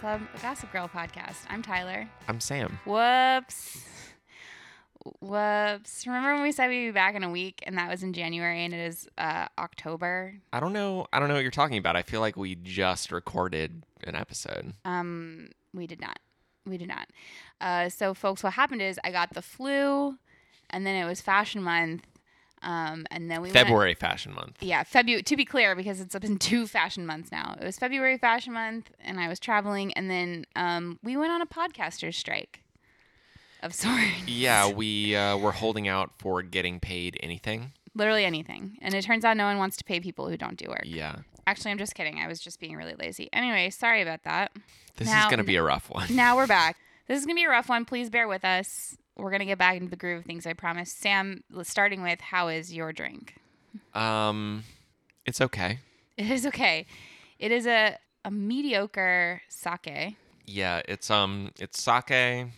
Club, Gossip Girl podcast. I'm Tyler. I'm Sam. Whoops. Whoops. Remember when we said we'd be back in a week and that was in January and it is uh, October? I don't know. I don't know what you're talking about. I feel like we just recorded an episode. Um, we did not. We did not. Uh, so, folks, what happened is I got the flu and then it was fashion month. Um, and then we went- February Fashion Month. yeah, February. To be clear, because it's been two fashion months now. It was February Fashion Month, and I was traveling, and then um, we went on a podcaster's strike of sorts. Yeah, we uh, were holding out for getting paid anything. literally anything. And it turns out no one wants to pay people who don't do work. Yeah. Actually, I'm just kidding. I was just being really lazy. Anyway, sorry about that. This Now- is going to be a rough one. Now we're back. This is gonna be a rough one. Please bear with us. We're gonna get back into the groove of things. I promise. Sam, starting with how is your drink? Um, it's okay. It is okay. It is a a mediocre sake. Yeah, it's um, it's sake.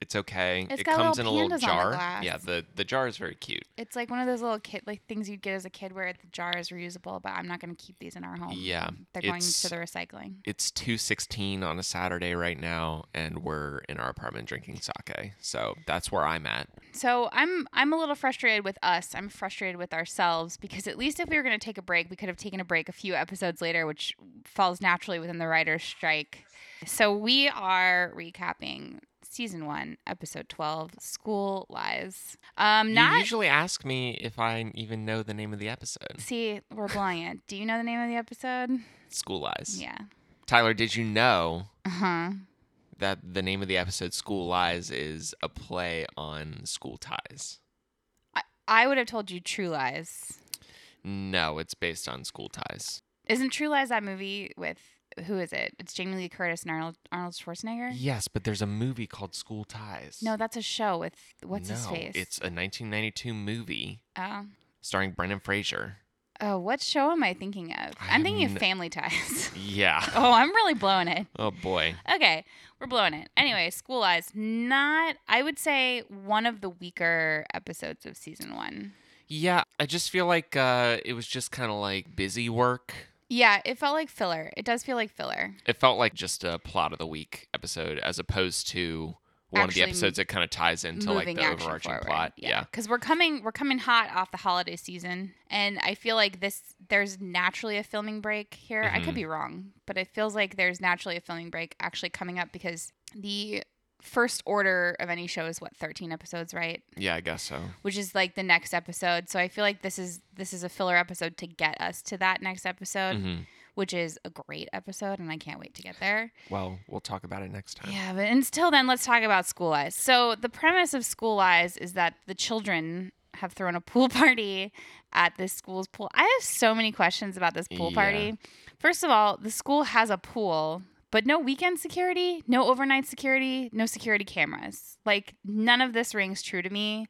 It's okay. It's it comes in a little the jar. glass. Yeah, the the jar is very cute. It's like one of those little kid like things you'd get as a kid where the jar is reusable, but I'm not gonna keep these in our home. Yeah, They're going to the recycling. It's two sixteen on a Saturday right now, and we're in our apartment drinking sake. So that's where I'm at. So I'm I'm a little frustrated with us. I'm frustrated with ourselves because at least if we were going to take a break, we could have taken a break a few episodes later, which falls naturally within the writer's strike. So we are recapping season one, episode twelve, School Lies. Um, you usually ask me if I even know the name of the episode. see, we're blowing it. Do you know the name of the episode? School Lies. Yeah. Tyler, did you know Uh huh. that the name of the episode School Lies is a play on school ties? I would have told you True Lies. No, it's based on school ties. Isn't True Lies that movie with who is it? It's Jamie Lee Curtis and Arnold Arnold Schwarzenegger. Yes, but there's a movie called School Ties. No, that's a show with what's no, his face? It's a 1992 movie oh. starring Brendan Fraser. Oh, what show am I thinking of? I I'm thinking of Family Ties. Yeah. oh, I'm really blowing it. Oh boy. Okay, we're blowing it. Anyway, School Lies, not, I would say, one of the weaker episodes of season one. Yeah, I just feel like uh, it was just kind of like busy work. Yeah, it felt like filler. It does feel like filler. It felt like just a plot of the week episode as opposed to one Actually of the episodes that kind of ties into like the overarching forward. plot. Yeah. because we're coming we're coming hot off the holiday season, and I feel like this there's naturally a filming break here. I could Mhm. be wrong, but it feels like there's naturally a filming break actually coming up because the first order of any show is what 13 episodes, right? Yeah, I guess so. Which is like the next episode. So I feel like this is this is a filler episode to get us to that next episode, hmm which is a great episode, and I can't wait to get there. Well, we'll talk about it next time. Yeah, but until then, let's talk about School Eyes. So the premise of School Eyes is that the children have thrown a pool party at this school's pool. I have so many questions about this pool Yeah. party. First of all, the school has a pool, but no weekend security, no overnight security, no security cameras. Like none of this rings true to me.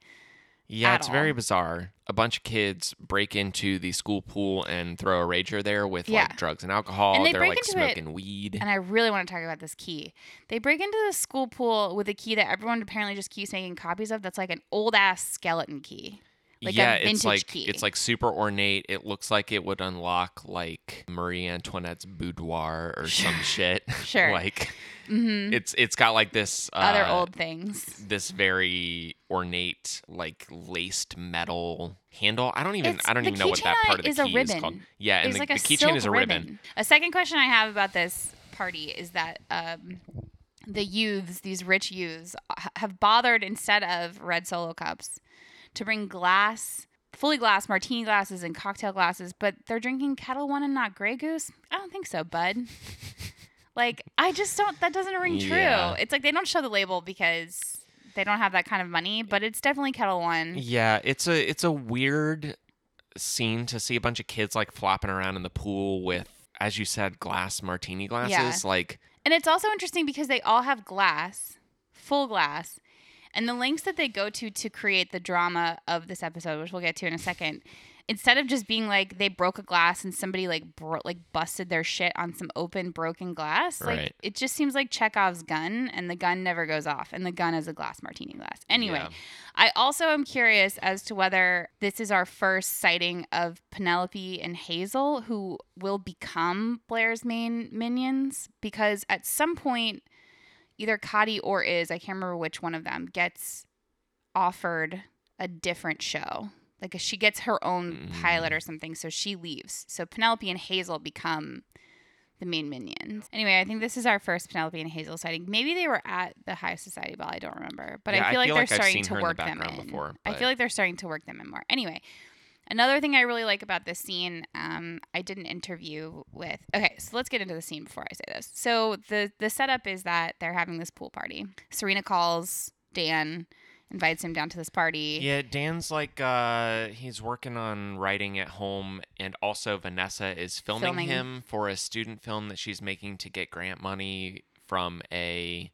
Yeah, it's very bizarre. A bunch of kids break into the school pool and throw a rager there with Yeah. like drugs and alcohol. And they They're break like into it- smoking weed. And I really want to talk about this key. They break into the school pool with a key that everyone apparently just keeps making copies of. That's like an old ass skeleton key. Like a yeah, vintage it's like key. it's like super ornate. It looks like it would unlock like Marie Antoinette's boudoir or some shit. Sure. like hmm it's it's got like this uh, Other old things. this very ornate like laced metal handle. I don't even It's- I don't even know what that part of the is a key is called. Yeah, and It's the, like the keychain is a ribbon. A second question I have about this party is that um, the youths, these rich youths, have bothered instead of red solo cups to bring glass, fully glass martini glasses and cocktail glasses, but they're drinking Ketel One and not Grey Goose. I don't think so, bud. like I just don't. That doesn't ring true. Yeah. It's like they don't show the label because they don't have that kind of money, but it's definitely Ketel One. Yeah, it's a it's a weird scene to see a bunch of kids like flopping around in the pool with, as you said, glass martini glasses. Like, And it's also interesting because they all have glass, full glass. And the lengths that they go to to create the drama of this episode, which we'll get to in a second, instead of just being like they broke a glass and somebody like bro- like busted their shit on some open broken glass like Right. it just seems like chekhov's gun and the gun never goes off and the gun is a glass martini glass anyway Yeah. i also am curious as to whether this is our first sighting of penelope and hazel who will become blair's main minions because at some point either Kati or Iz, I can't remember which one of them, gets offered a different show. Like she gets her own pilot mm. or something, so she leaves. So Penelope and Hazel become the main minions. Anyway, I think this is our first Penelope and Hazel sighting. Maybe they were at the High Society Ball. I don't remember, but Yeah, I I feel like feel they're I've starting to in the work them in. before, I feel like they're starting to work them in more. Anyway, another thing I really like about this scene, um, I did an interview with. Okay, so let's get into the scene before I say this. So the the setup is that they're having this pool party. Serena calls Dan, invites him down to this party. Yeah, Dan's like uh he's working on writing at home and also Vanessa is filming, Filming. him for a student film that she's making to get grant money from a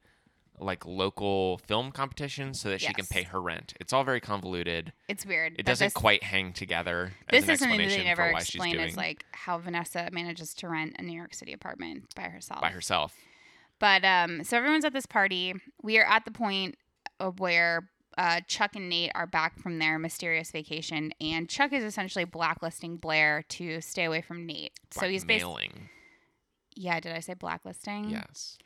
like local film competition so that she can Yes. pay her rent. It's all very convoluted. It's weird. It that doesn't this- quite hang together This as an is something that explanation they never for why she's explain doing is like how Vanessa manages to rent a New York City apartment by herself. by herself. But um, so everyone's at this party. We are at the point of where uh, Chuck and Nate are back from their mysterious vacation, and Chuck is essentially blacklisting Blair to stay away from Nate. So he's basically, Blackmailing. yeah. Did I say blacklisting? Yes.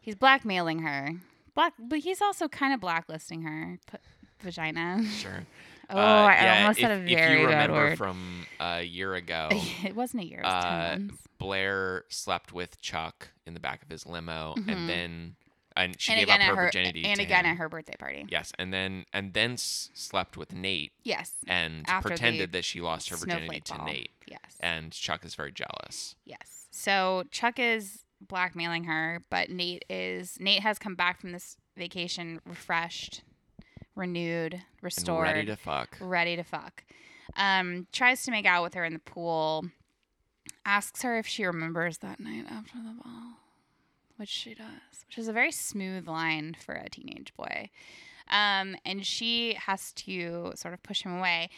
He's blackmailing her. Black, but he's also kind of blacklisting her. P- vagina. Sure. Oh, Uh, I yeah, almost if, said a very if you remember word. from a year ago, it wasn't a year. It was uh. Blair slept with Chuck in the back of his limo, Mhm. and then and she and gave up her her virginity and again him. at her birthday party. Yes, and then and then s- slept with Nate Yes. and pretended that she lost her virginity to ball. Nate, Yes. and Chuck is very jealous. Yes. So Chuck is blackmailing her, but Nate is Nate has come back from this vacation refreshed, renewed, restored, And ready to fuck. ready to fuck. Um, tries to make out with her in the pool. Asks her if she remembers that night after the ball, which she does, which is a very smooth line for a teenage boy. Um, and she has to sort of push him away.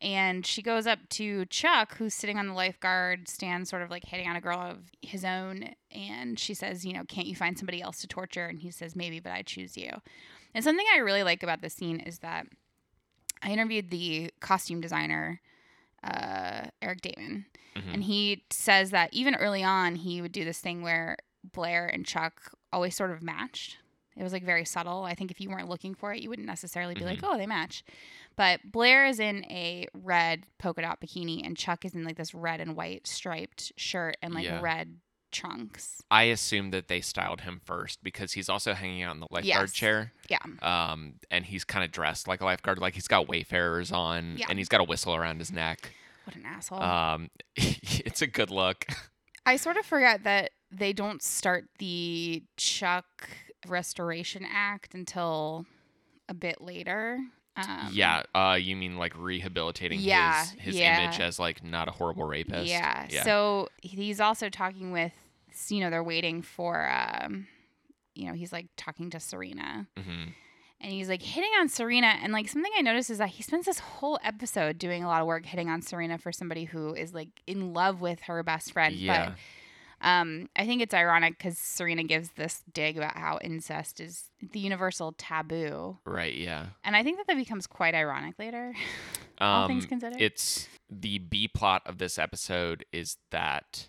And she goes up to Chuck, who's sitting on the lifeguard stand, sort of like hitting on a girl of his own. And she says, You know, can't you find somebody else to torture? And he says, Maybe, but I choose you. And something I really like about this scene is that I interviewed the costume designer, uh, Eric Daman, Mhm. and he says that even early on, he would do this thing where Blair and Chuck always sort of matched. It was like very subtle. I think if you weren't looking for it, you wouldn't necessarily be like, Mhm. oh, they match. But Blair is in a red polka dot bikini, and Chuck is in like this red and white striped shirt and like Yeah. red trunks. I assume that they styled him first because he's also hanging out in the lifeguard Yes. chair. Yeah. Um, and he's kind of dressed like a lifeguard, like he's got wayfarers on, Yeah. and he's got a whistle around his neck. What an asshole. Um, it's a good look. I sort of forget that they don't start the Chuck Restoration Act until a bit later. Um, yeah. Uh, you mean like rehabilitating Yeah, his his yeah. image as like not a horrible rapist? Yeah. Yeah. So he's also talking with, you know, they're waiting for, um, you know, he's like talking to Serena hmm and he's like hitting on Serena. And like something I noticed is that he spends this whole episode doing a lot of work hitting on Serena for somebody who is like in love with her best friend. Yeah. But um, I think it's ironic because Serena gives this dig about how incest is the universal taboo. Right. Yeah. And I think that that becomes quite ironic later, all things Um, considered. it's the B plot of this episode is that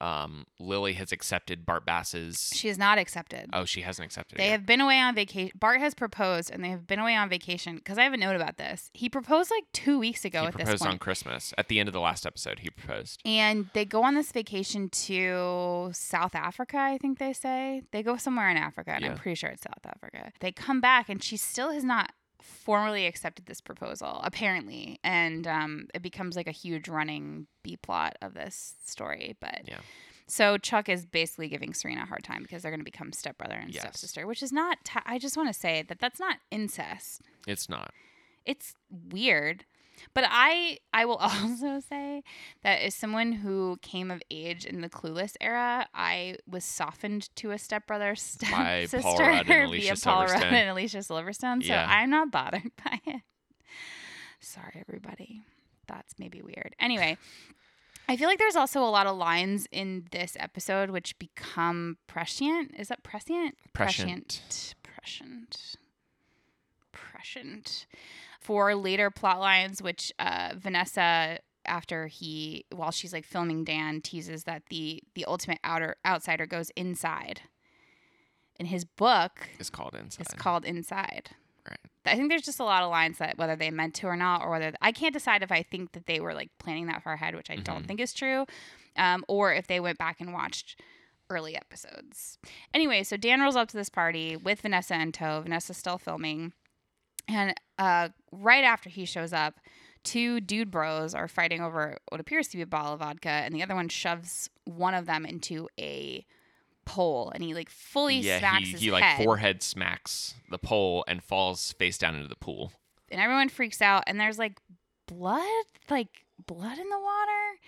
um, Lily has accepted Bart Bass's. she is not accepted. oh, she hasn't accepted. They yet. have been away on vacation. Bart has proposed, and they have been away on vacation. Because I have a note about this. He proposed like two weeks ago He at this proposed point, on Christmas. At the end of the last episode, he proposed. and they go on this vacation to South Africa. I think they say they go somewhere in Africa, and I'm pretty sure it's South Africa. They come back, and she still has not formally accepted this proposal, apparently, and um, it becomes like a huge running B plot of this story. But Yeah. So Chuck is basically giving Serena a hard time because they're going to become stepbrother and Yes. stepsister, which is not. ta- I just want to say that that's not incest. It's not. It's weird, but I I will also say that as someone who came of age in the Clueless era, I was softened to a stepbrother stepsister Paul Rudd and Alicia via Paul Rudd and Alicia Silverstone. So Yeah. I'm not bothered by it. Sorry, everybody. that's maybe weird. Anyway, I feel like there's also a lot of lines in this episode which become prescient. Is that prescient? Prescient. Prescient. Prescient. For later plot lines, which uh, Vanessa, after he, while she's like filming Dan, teases that the the ultimate outer outsider goes inside. In his book, It's called inside. it's called Inside. Right. I think there's just a lot of lines that whether they meant to or not, or whether I can't decide if I think that they were like planning that far ahead, which I don't Mhm. think is true, um, or if they went back and watched early episodes. Anyway, so Dan rolls up to this party with Vanessa and tow. Vanessa's still filming, and uh, right after he shows up, two dude bros are fighting over what appears to be a bottle of vodka, and the other one shoves one of them into a pole, and he like fully yeah, smacks he, his he like head. forehead smacks the pole and falls face down into the pool. and everyone freaks out and there's like blood like blood in the water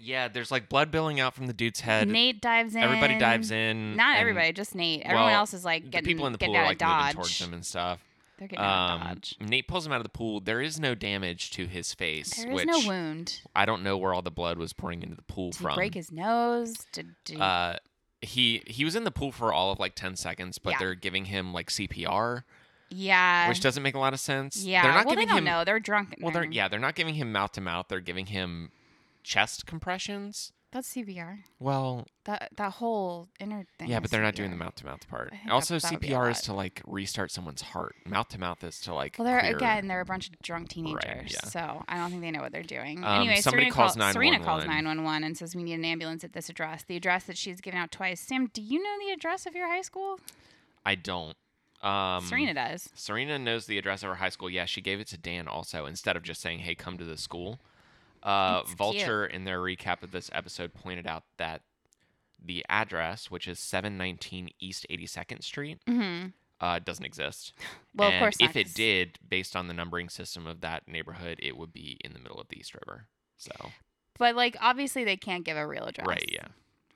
Yeah, there's like blood billowing out from the dude's head. nate dives in Everybody dives in. not everybody just nate everyone well, else is like The getting people in the pool are like of moving dodge towards him and stuff. They're getting out of Um, dodge Nate pulls him out of the pool. There is no damage to his face, there is which no wound I don't know where all the blood was pouring into the pool did he from. break his nose did, did uh, he he was in the pool for all of like ten seconds, but Yeah. they're giving him like CPR, yeah which doesn't make a lot of sense. yeah they're not well they giving don't him. know they're drunk in Well, they're there. yeah, they're not giving him mouth to mouth. They're giving him chest compressions. That's cpr Well, that that whole inner thing yeah, but they're not doing the mouth to mouth part. Also, that- that would be a CPR is to like restart someone's heart. Mouth to mouth is to like. well, they're clear- again, they're a bunch of drunk teenagers, right, yeah. so I don't think they know what they're doing. Um, anyway, somebody Serena calls call- Serena calls 911. 911 and says we need an ambulance at this address. The address that she's given out twice. Sam, do you know the address of your high school? I don't. Um, Serena does. Serena knows the address of her high school. Yeah, she gave it to Dan also instead of just saying, "Hey, come to the school." Uh, That's cute. Vulture, in their recap of this episode, pointed out that the address, which is 719 East 82nd Street, hmm uh, doesn't exist. Well, of And course not, if it did, based on the numbering system of that neighborhood, it would be in the middle of the East River. So, But like, obviously, they can't give a real address. right, yeah,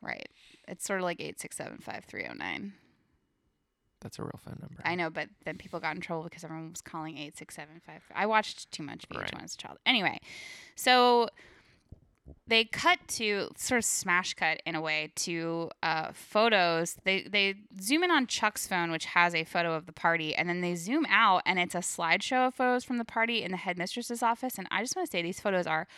Right. It's sort of like eight six seven five three zero nine. That's a real phone number. I know, but then people got in trouble because everyone was calling eight six seven five. I watched too much VH1 Right. as a child. Anyway, so they cut to sort of smash cut in a way to uh, photos. They they zoom in on Chuck's phone, which has a photo of the party, and then they zoom out, and it's a slideshow of photos from the party in the headmistress's office. And I just want to say these photos are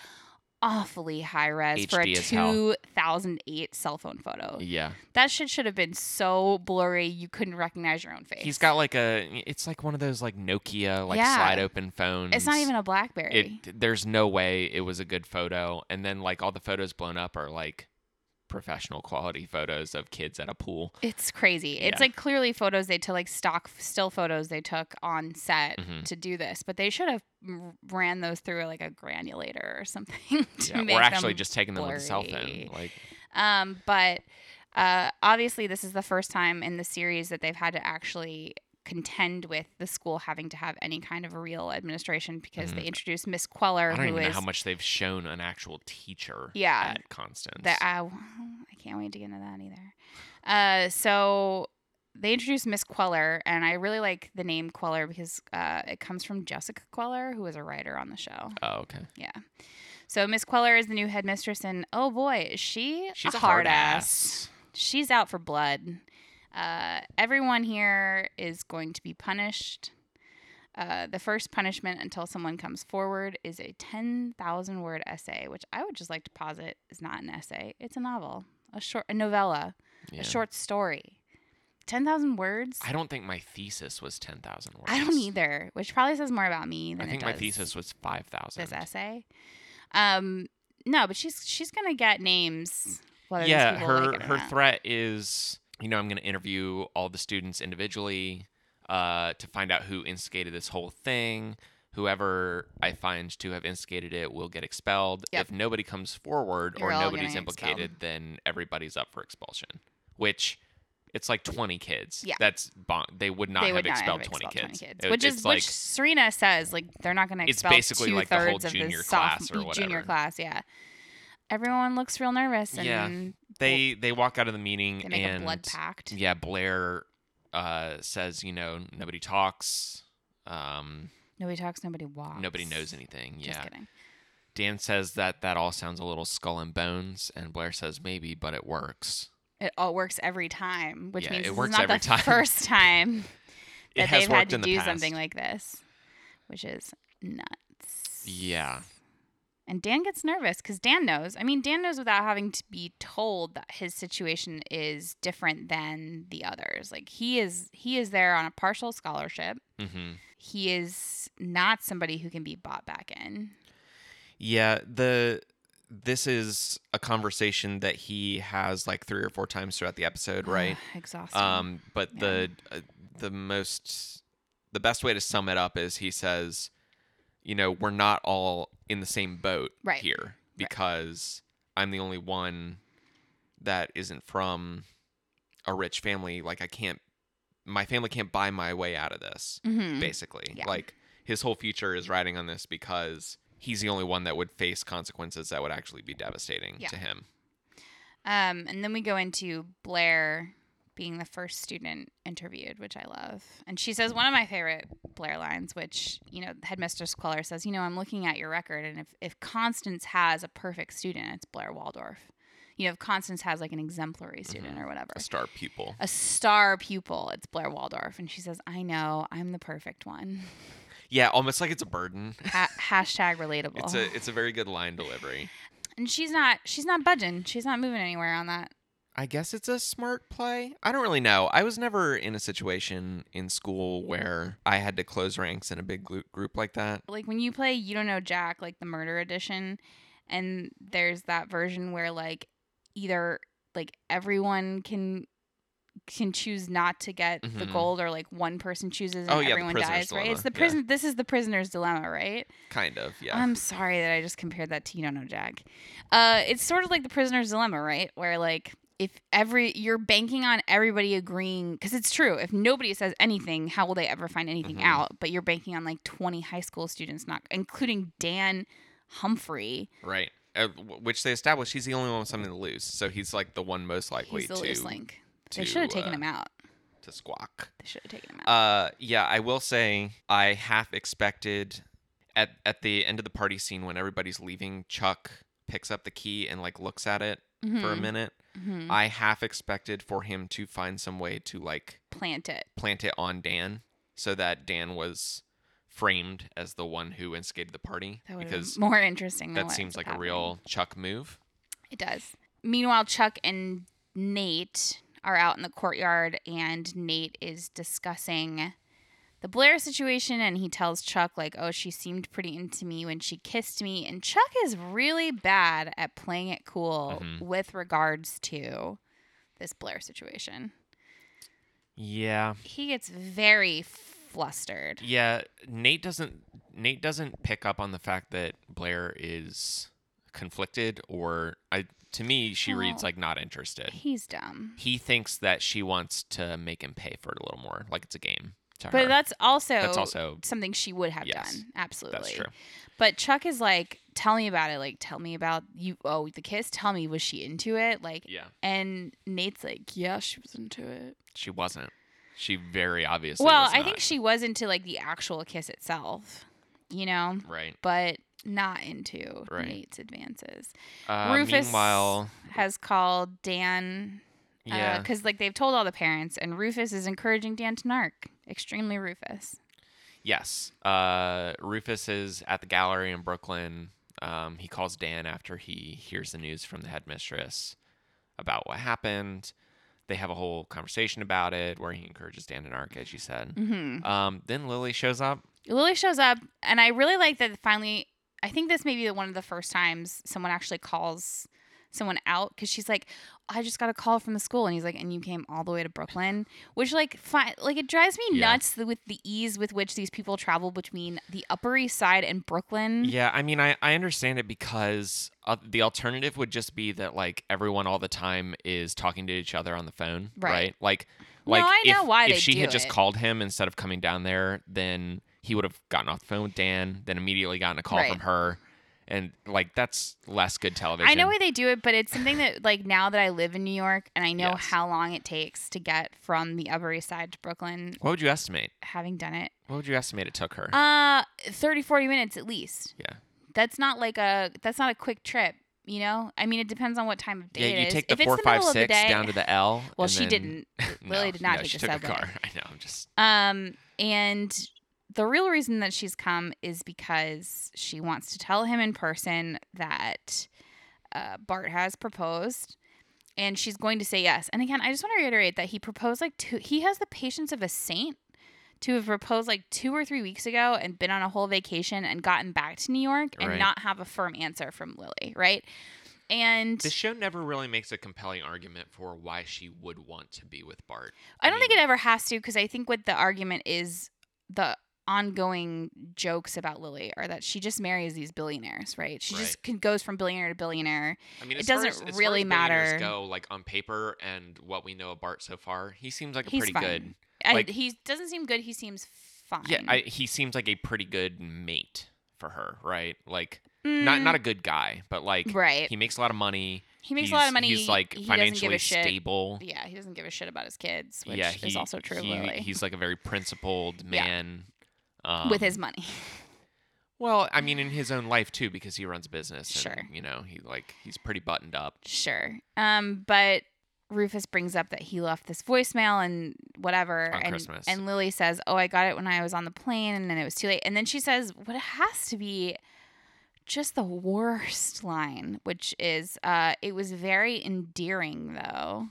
awfully high res for a HD as hell. 2008 cell phone photo. Yeah, That shit should have been so blurry you couldn't recognize your own face. he's got like a. It's like one of those like Nokia like Yeah. slide open phones. It's not even a BlackBerry. it there's no way it was a good photo and then like all the photos blown up are like professional quality photos of kids at a pool it's crazy. It's like clearly photos they took, like stock still photos they took on set Mhm. to do this, but they should have ran those through like a granulator or something to yeah, make or actually just taking them with a cell phone like Um, but uh, obviously, this is the first time in the series that they've had to actually contend with the school having to have any kind of a real administration because Mhm. they introduced Miss Queller, i don't who even know how much they've shown an actual teacher Yeah. at constance that I, I can't wait to get into that either. Uh, so they introduced Miss Queller, and I really like the name Queller because uh, it comes from Jessica Queller, who was a writer on the show. oh okay Yeah. So Miss Queller is the new headmistress, and oh boy, is she she's a, hard hard ass She's out for blood. Uh, everyone here is going to be punished. Uh, the first punishment until someone comes forward is a 10,000 word essay, which I would just like to posit is not an essay. It's a novel, a short, a novella, yeah. a short story. 10,000 words? i don't think my thesis was 10000 words I don't either, which probably says more about me than i think my thesis was 5000 this essay. Um, no, but she's she's gonna get names. Yeah her like her not. threat is you know i'm going to interview all the students individually uh, to find out who instigated this whole thing whoever i find to have instigated it will get expelled Yep. if nobody comes forward You're or nobody's implicated expelled. then everybody's up for expulsion which it's like 20 kids Yeah. that's bon- they would not they have not expelled have 20 kids, 20 It- which it's is like which Serena says like they're not going to It's expel basically two like the whole junior class or junior class. Yeah, everyone looks real nervous and Yeah. They they walk out of the meeting they make and a blood pact. yeah blair uh, says you know nobody talks um, Nobody talks, nobody walks. nobody knows anything Just yeah kidding. Dan says that that all sounds a little skull and bones, and Blair says maybe, but it works. It all works every time, which Yeah, means it works not every the time. first time It that they've had to do past. something like this, which is nuts. Yeah. And Dan gets nervous because Dan knows. I mean, Dan knows without having to be told that his situation is different than the others. Like he is, he is there on a partial scholarship. hmm He is not somebody who can be bought back in. Yeah. The this is a conversation that he has like three or four times throughout the episode, right? Exhausting. Um, but the uh, the most the best way to sum it up is he says, you know, we're not all in the same boat Right. here because I'm the only one that isn't from a rich family. Like I can't, my family can't buy my way out of this. Mhm. Basically, Yeah. like his whole future is riding on this because he's the only one that would face consequences that would actually be devastating Yeah. to him. Um, and then we go into Blair being the first student interviewed, which I love. And she says one of my favorite Blair lines, which, you know, Headmistress Queller says, you know, I'm looking at your record, and if, if Constance has a perfect student, it's Blair Waldorf. You know, if Constance has like an exemplary mm-hmm. student or whatever, A star pupil. a star pupil, it's Blair Waldorf. And she says, I know, I'm the perfect one. Yeah, almost like it's a burden. Ha- hashtag relatable. It's a it's a very good line delivery. and she's not, she's not budging. She's not moving anywhere on that. I guess it's a smart play. I don't really know. I was never in a situation in school where I had to close ranks in a big group like that. like when you play you don't know jack like the murder edition and there's that version where like either like everyone can can choose not to get the Mhm. gold or like one person chooses and Oh, yeah, everyone dies right it's dilemma, the yeah. prison this is the prisoner's dilemma right Kind of, yeah. i'm sorry that i just compared that to you don't know jack uh it's sort of like the prisoner's dilemma right where like if every you're banking on everybody agreeing because it's true if nobody says anything how will they ever find anything Mhm. out but you're banking on like 20 high school students not including dan humphrey right. Uh, which they established he's the only one with something to lose. So he's like the one most likely he's the to link they should have taken uh, him out to squawk. they should have taken him out Uh, yeah, I will say I half expected at at the end of the party scene when everybody's leaving, Chuck picks up the key and like looks at it for a Mhm, minute. Mhm. I half expected for him to find some way to like plant it plant it on Dan so that Dan was framed as the one who instigated the party that because more interesting than that seems like a real Chuck move. It does. Meanwhile, Chuck and Nate are out in the courtyard, and Nate is discussing the Blair situation. And he tells Chuck, like, oh, she seemed pretty into me when she kissed me. And Chuck is really bad at playing it cool Mhm. with regards to this Blair situation. Yeah. He gets very flustered. Yeah, Nate doesn't Nate doesn't pick up on the fact that Blair is conflicted or I to me she reads like not interested. He's dumb. He thinks that she wants to make him pay for it a little more, like it's a game to But her. that's also, That's also something she would have Yes, done. Absolutely. that's true. But Chuck is like, tell me about it. Like, tell me about you. Oh, the kiss. Tell me, was she into it? Like, Yeah. and Nate's like, yeah, she was into it. She wasn't. She very obviously well, I think she was into like the actual kiss itself, you know, right. but not into Right. Nate's advances. Uh, Rufus meanwhile, has called Dan yeah. because like they've told all the parents, and Rufus is encouraging Dan to narc. Extremely Rufus. Yes. Uh, Rufus is at the gallery in Brooklyn. Um, he calls Dan after he hears the news from the headmistress about what happened. They have a whole conversation about it where he encourages Dan to narc, as you said. hmm Um, then Lily shows up. Lily shows up, and I really like that finally. I think this may be one of the first times someone actually calls someone out because she's like, I just got a call from the school, and he's like, and you came all the way to Brooklyn, which like, fi- like it drives me Yeah. nuts with the ease with which these people travel between the Upper East Side and Brooklyn. Yeah, I mean, I, I understand it because uh, the alternative would just be that like everyone all the time is talking to each other on the phone, Right. right? Like, No, like I if, know why if she had just called him instead of coming down there, then he would have gotten off the phone with Dan, then immediately gotten a call Right. from her, and like that's less good television. I know why they do it, but it's something that like now that I live in New York and I know Yes. how long it takes to get from the Upper East Side to Brooklyn, What would you estimate? having done it, What would you estimate it took her? uh, 30, 40 minutes at least. yeah, That's not like a that's not a quick trip. You know, I mean, it depends on what time of day Yeah, it you take the if it's four the five middle of the six day, down to the L. well, she then- didn't. Lily No, did not no, take she the took subway. a car. I know. I'm just Um, and the real reason that she's come is because she wants to tell him in person that uh, Bart has proposed. And she's going to say yes. And again, I just want to reiterate that he proposed like two. He has the patience of a saint to have proposed like two or three weeks ago and been on a whole vacation and gotten back to New York and Right. not have a firm answer from Lily, right? And This show never really makes a compelling argument for why she would want to be with Bart. I don't think it ever has to because I think what the argument is the ongoing jokes about Lily are that she just marries these billionaires, right? She just can, goes from billionaire to billionaire. I mean, it doesn't as- as far really matter. Go like on paper and what we know of Bart so far, he seems like a He's pretty fine. good. I, Like- he doesn't seem good. He seems fine. Yeah, I, he seems like a pretty good mate for her, right? Like not Mm, not a good guy, but like right. he makes a lot of money. He makes a lot of money. He's like he financially a shit. stable. Yeah, he doesn't give a shit about his kids, which yeah, is also true he- Lily. He's like a very principled man. Um, with his money. well, I mean, in his own life too, because he runs a business. And, Sure. You know, he like he's pretty buttoned up. Sure. Um, but Rufus brings up that he left this voicemail and whatever, On and Christmas. and Lily says, "Oh, I got it when I was on the plane, and then it was too late." And then she says, "What has to be." Just the worst line, which is, uh, it was very endearing though.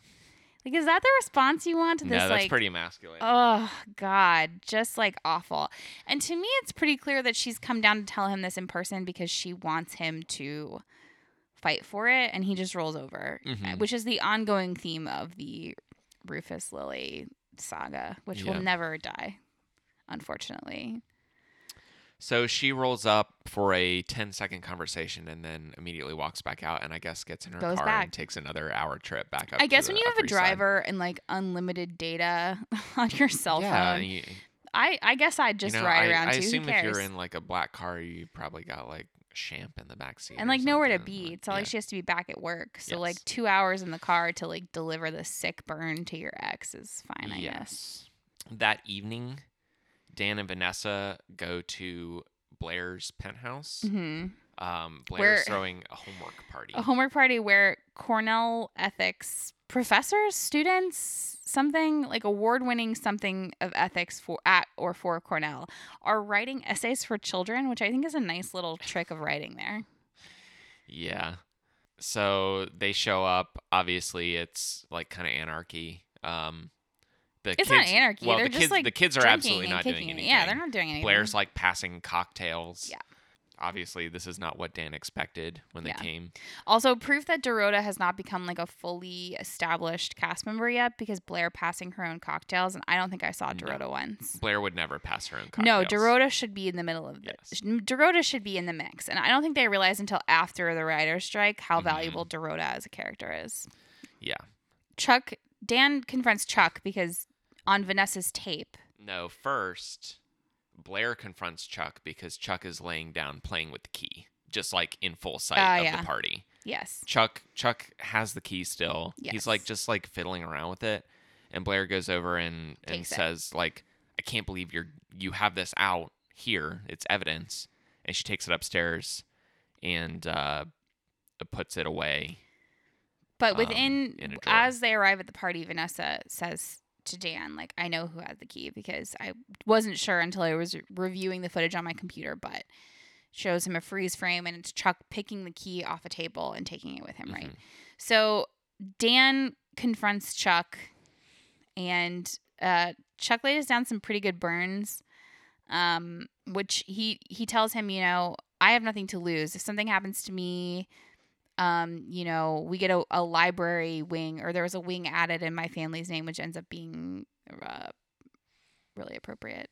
Like, is that the response you want to this? no, that's like, pretty emasculating. Oh God, just like awful. And to me, it's pretty clear that she's come down to tell him this in person because she wants him to fight for it, and he just rolls over, Mhm. which is the ongoing theme of the Rufus Lily saga, which Yeah. will never die, unfortunately. So she rolls up for a 10 second conversation and then immediately walks back out and I guess gets in her Goes car back. and takes another hour trip back up. I guess when you have a East Side. driver and like unlimited data on your cell yeah, phone, you, I I guess I'd just you know, ride I, around I too. assume Who if you're in like a black car, you probably got like champ in the back seat and like nowhere to be. It's not like she has to be back at work. So like two hours in the car to like deliver the sick burn to your ex is fine, I guess. yes. That evening, Dan and Vanessa go to Blair's penthouse. hmm Um, Blair's Where- throwing a homework party. A homework party where Cornell ethics professors, students, something like award-winning something of ethics for at or for Cornell are writing essays for children, which I think is a nice little trick of writing there. Yeah. So they show up. Obviously, it's like kind of anarchy. Um, the It's kids, not anarchy. Well, they're the just kids, like the kids are absolutely not doing anything. Yeah, they're not doing anything. Blair's like passing cocktails. Yeah. Obviously, this is not what Dan expected when they Yeah. came. Also, proof that Dorota has not become like a fully established cast member yet because Blair passing her own cocktails, and I don't think I saw No. Once. Blair would never pass her own cocktails. No. Dorota should be in the middle of this. Dorota should be in the mix, and I don't think they realized until after the writer's strike how Mhm. valuable Dorota as a character is. Yeah. Chuck Dan confronts Chuck because on Vanessa's tape, No, first, Blair confronts Chuck because Chuck is laying down playing with the key, just like in full sight Ah, of yeah. the party. yes, Chuck Chuck has the key still. Yes. He's like just like fiddling around with it, and Blair goes over and and Takes it. says like, "I can't believe you're you have this out here. It's evidence." And she takes it upstairs and uh, puts it away. but um, within drawer. as they arrive at the party, Vanessa says to Dan, like, I know who has the key because I wasn't sure until I was reviewing the footage on my computer, but shows him a freeze frame and it's Chuck picking the key off a table and taking it with him, right? Mhm. So Dan confronts Chuck, and uh, Chuck lays down some pretty good burns, um, which he he tells him, you know, I have nothing to lose. If something happens to me, um, you know, we get a, a library wing, or there was a wing added in my family's name, which ends up being uh, really appropriate.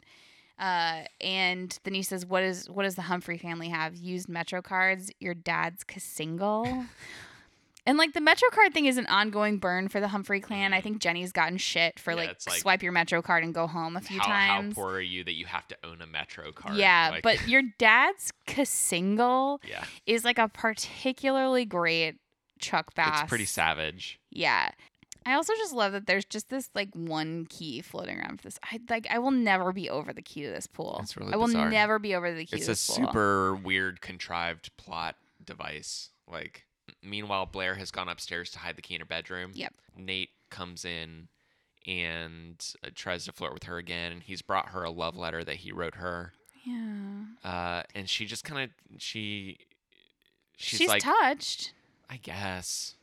Uh, and then he says, "What is what does the Humphrey family have? Used Metro cards? Your dad's single." And like the Metro card thing is an ongoing burn for the Humphrey clan. I mm-hmm. think Jenny's gotten shit for Yeah, like, like- swipe your Metro card and go home a few how, times. how poor are you that you have to own a Metro card? yeah, Like, but your dad's single yeah, is like a particularly great Chuck Bass. it's pretty savage. Yeah. I also just love that there's just this like one key floating around for this. I like I will never be over the key to this pool. It's really I will bizarre. never be over the key It's to a pool. super weird, contrived plot device. Like, meanwhile, Blair has gone upstairs to hide the key in her bedroom. Yep. Nate comes in and uh, tries to flirt with her again, and he's brought her a love letter that he wrote her. Yeah. Uh, and she just kind of she she's, She's, like, touched. I guess.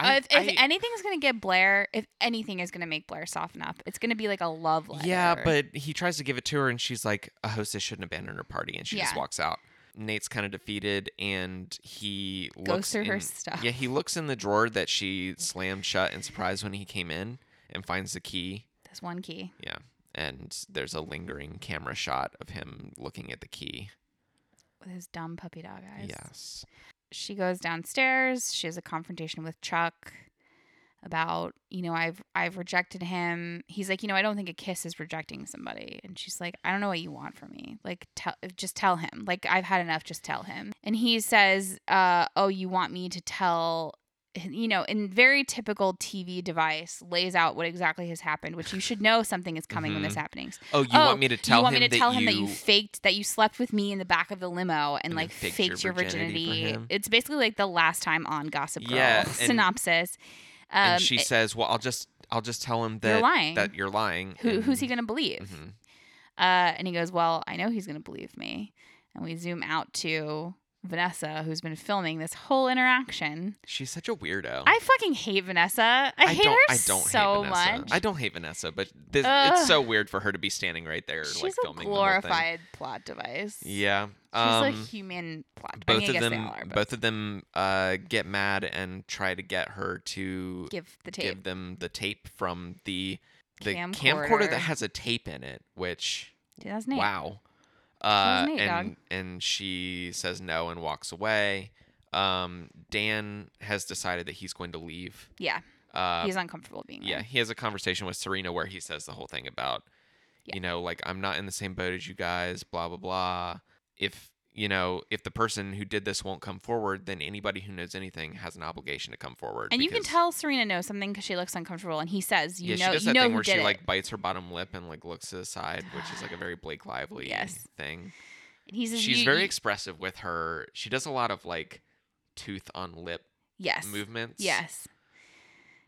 Uh, I, if if I- anything's gonna get Blair, if anything is gonna make Blair soften up, it's gonna be like a love letter. Yeah, but he tries to give it to her, and she's like, "A hostess shouldn't abandon her party," and she just walks out. Nate's kind of defeated, and he Goes looks through her stuff. Yeah, he looks in the drawer that she slammed shut in surprise when he came in, and finds the key. There's one key. Yeah, and there's a lingering camera shot of him looking at the key. with his dumb puppy dog eyes. Yes. She goes downstairs. She has a confrontation with Chuck about, you know, I've I've rejected him. He's like, you know, I don't think a kiss is rejecting somebody. And she's like, I don't know what you want from me. Like, tell, just tell him. Like, I've had enough. Just tell him. And he says, uh, oh, you want me to tell you know, in very typical TV device, lays out what exactly has happened, which you should know something is coming when this Mhm. happens. Oh, you oh, want me to tell you want him me to that tell you, him that you faked that you slept with me in the back of the limo and, And like faked faked, your your virginity virginity. for him? It's basically like the last time on Gossip Girl Yeah, and- synopsis. Um, and she it- says, "Well, I'll just I'll just tell him that You're lying. that you're lying." who, who's he going to believe? Mhm. Uh, and he goes, Well, I know he's going to believe me. And we zoom out to Vanessa, who's been filming this whole interaction. She's such a weirdo. I fucking hate Vanessa. I, hate don't. her I don't so hate Vanessa. much. I don't hate Vanessa, but this, it's so weird for her to be standing right there, She's like a filming whole thing. glorified plot device. Yeah. She's um, a human plot. Both of them, are, both of them, uh, get mad and try to get her to give the tape. give them the tape from the the Camcorder. camcorder that has a tape in it. Which 2008. wow. Uh, 2008, and dog. and she says no and walks away. Um, Dan has decided that he's going to leave. Yeah, Uh, he's uncomfortable being yeah, there. he has a conversation with Serena where he says the whole thing about, Yeah. you know, like I'm not in the same boat as you guys, blah blah blah. If you know, if the person who did this won't come forward, then anybody who knows anything has an obligation to come forward. And you can tell Serena knows something because she looks uncomfortable, and he says, "You yeah, know, she does you that know thing where she it." like bites her bottom lip and like looks to the side, which is like a very Blake Lively Yes. thing. And he says, She's "You- very you- expressive with her. She does a lot of like tooth on lip yes, movements. yes."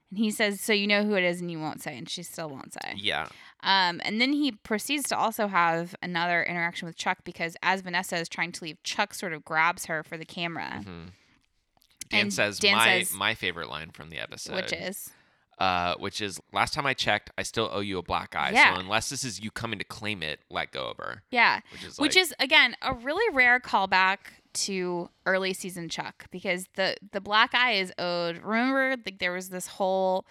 And he says, "So you know who it is, and you won't say," and she still won't say. Yeah. Um, and then he proceeds to also have another interaction with Chuck because as Vanessa is trying to leave, Chuck sort of grabs her for the camera, hmm Dan And says Dan my says- my favorite line from the episode, which is uh, which is last time I checked, I still owe you a black eye. Yeah. So unless this is you coming to claim it, let go of her. yeah, Which is which is again a really rare callback to early season Chuck because the the black eye is owed. Remember, like there was this whole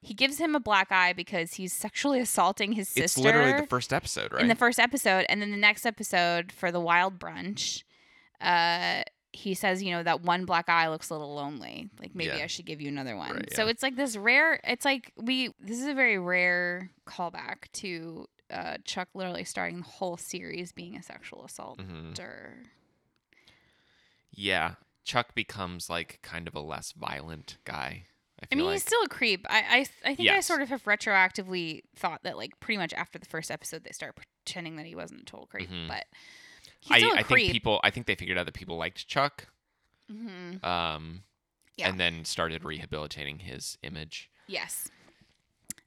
he gives him a black eye because he's sexually assaulting his sister. it's literally the first episode, right? in the first episode, and then the next episode for the wild brunch, uh, he says, you know, that one black eye looks a little lonely. Like maybe Yeah. I should give you another one. Right, So it's like this rare. It's like we. This is a very rare callback to uh, Chuck literally starting the whole series being a sexual assaulter. Mhm. yeah, Chuck becomes like kind of a less violent guy. I, I mean, like. he's still a creep. I I, I think I sort of have retroactively thought that like pretty much after the first episode they start pretending that he wasn't a total creep, Mhm. but he's still a I, I think people. I think they figured out that people liked Chuck, hmm um, Yeah. and then started rehabilitating his image. Yes.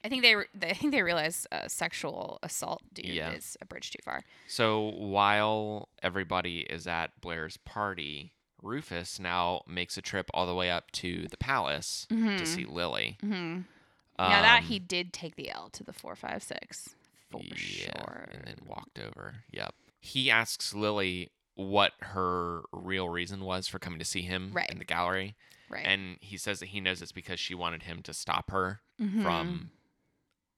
I think they, they I think they realize uh, sexual assault dude Yeah. is a bridge too far. So while everybody is at Blair's party, Rufus now makes a trip all the way up to the palace to Mhm. see Lily. hmm now that Um, he did take the L to the four five six for yeah, sure. and then walked over. Yep. He asks Lily what her real reason was for coming to see him Right. in the gallery, right. and he says that he knows it's because she wanted him to stop her Mhm. from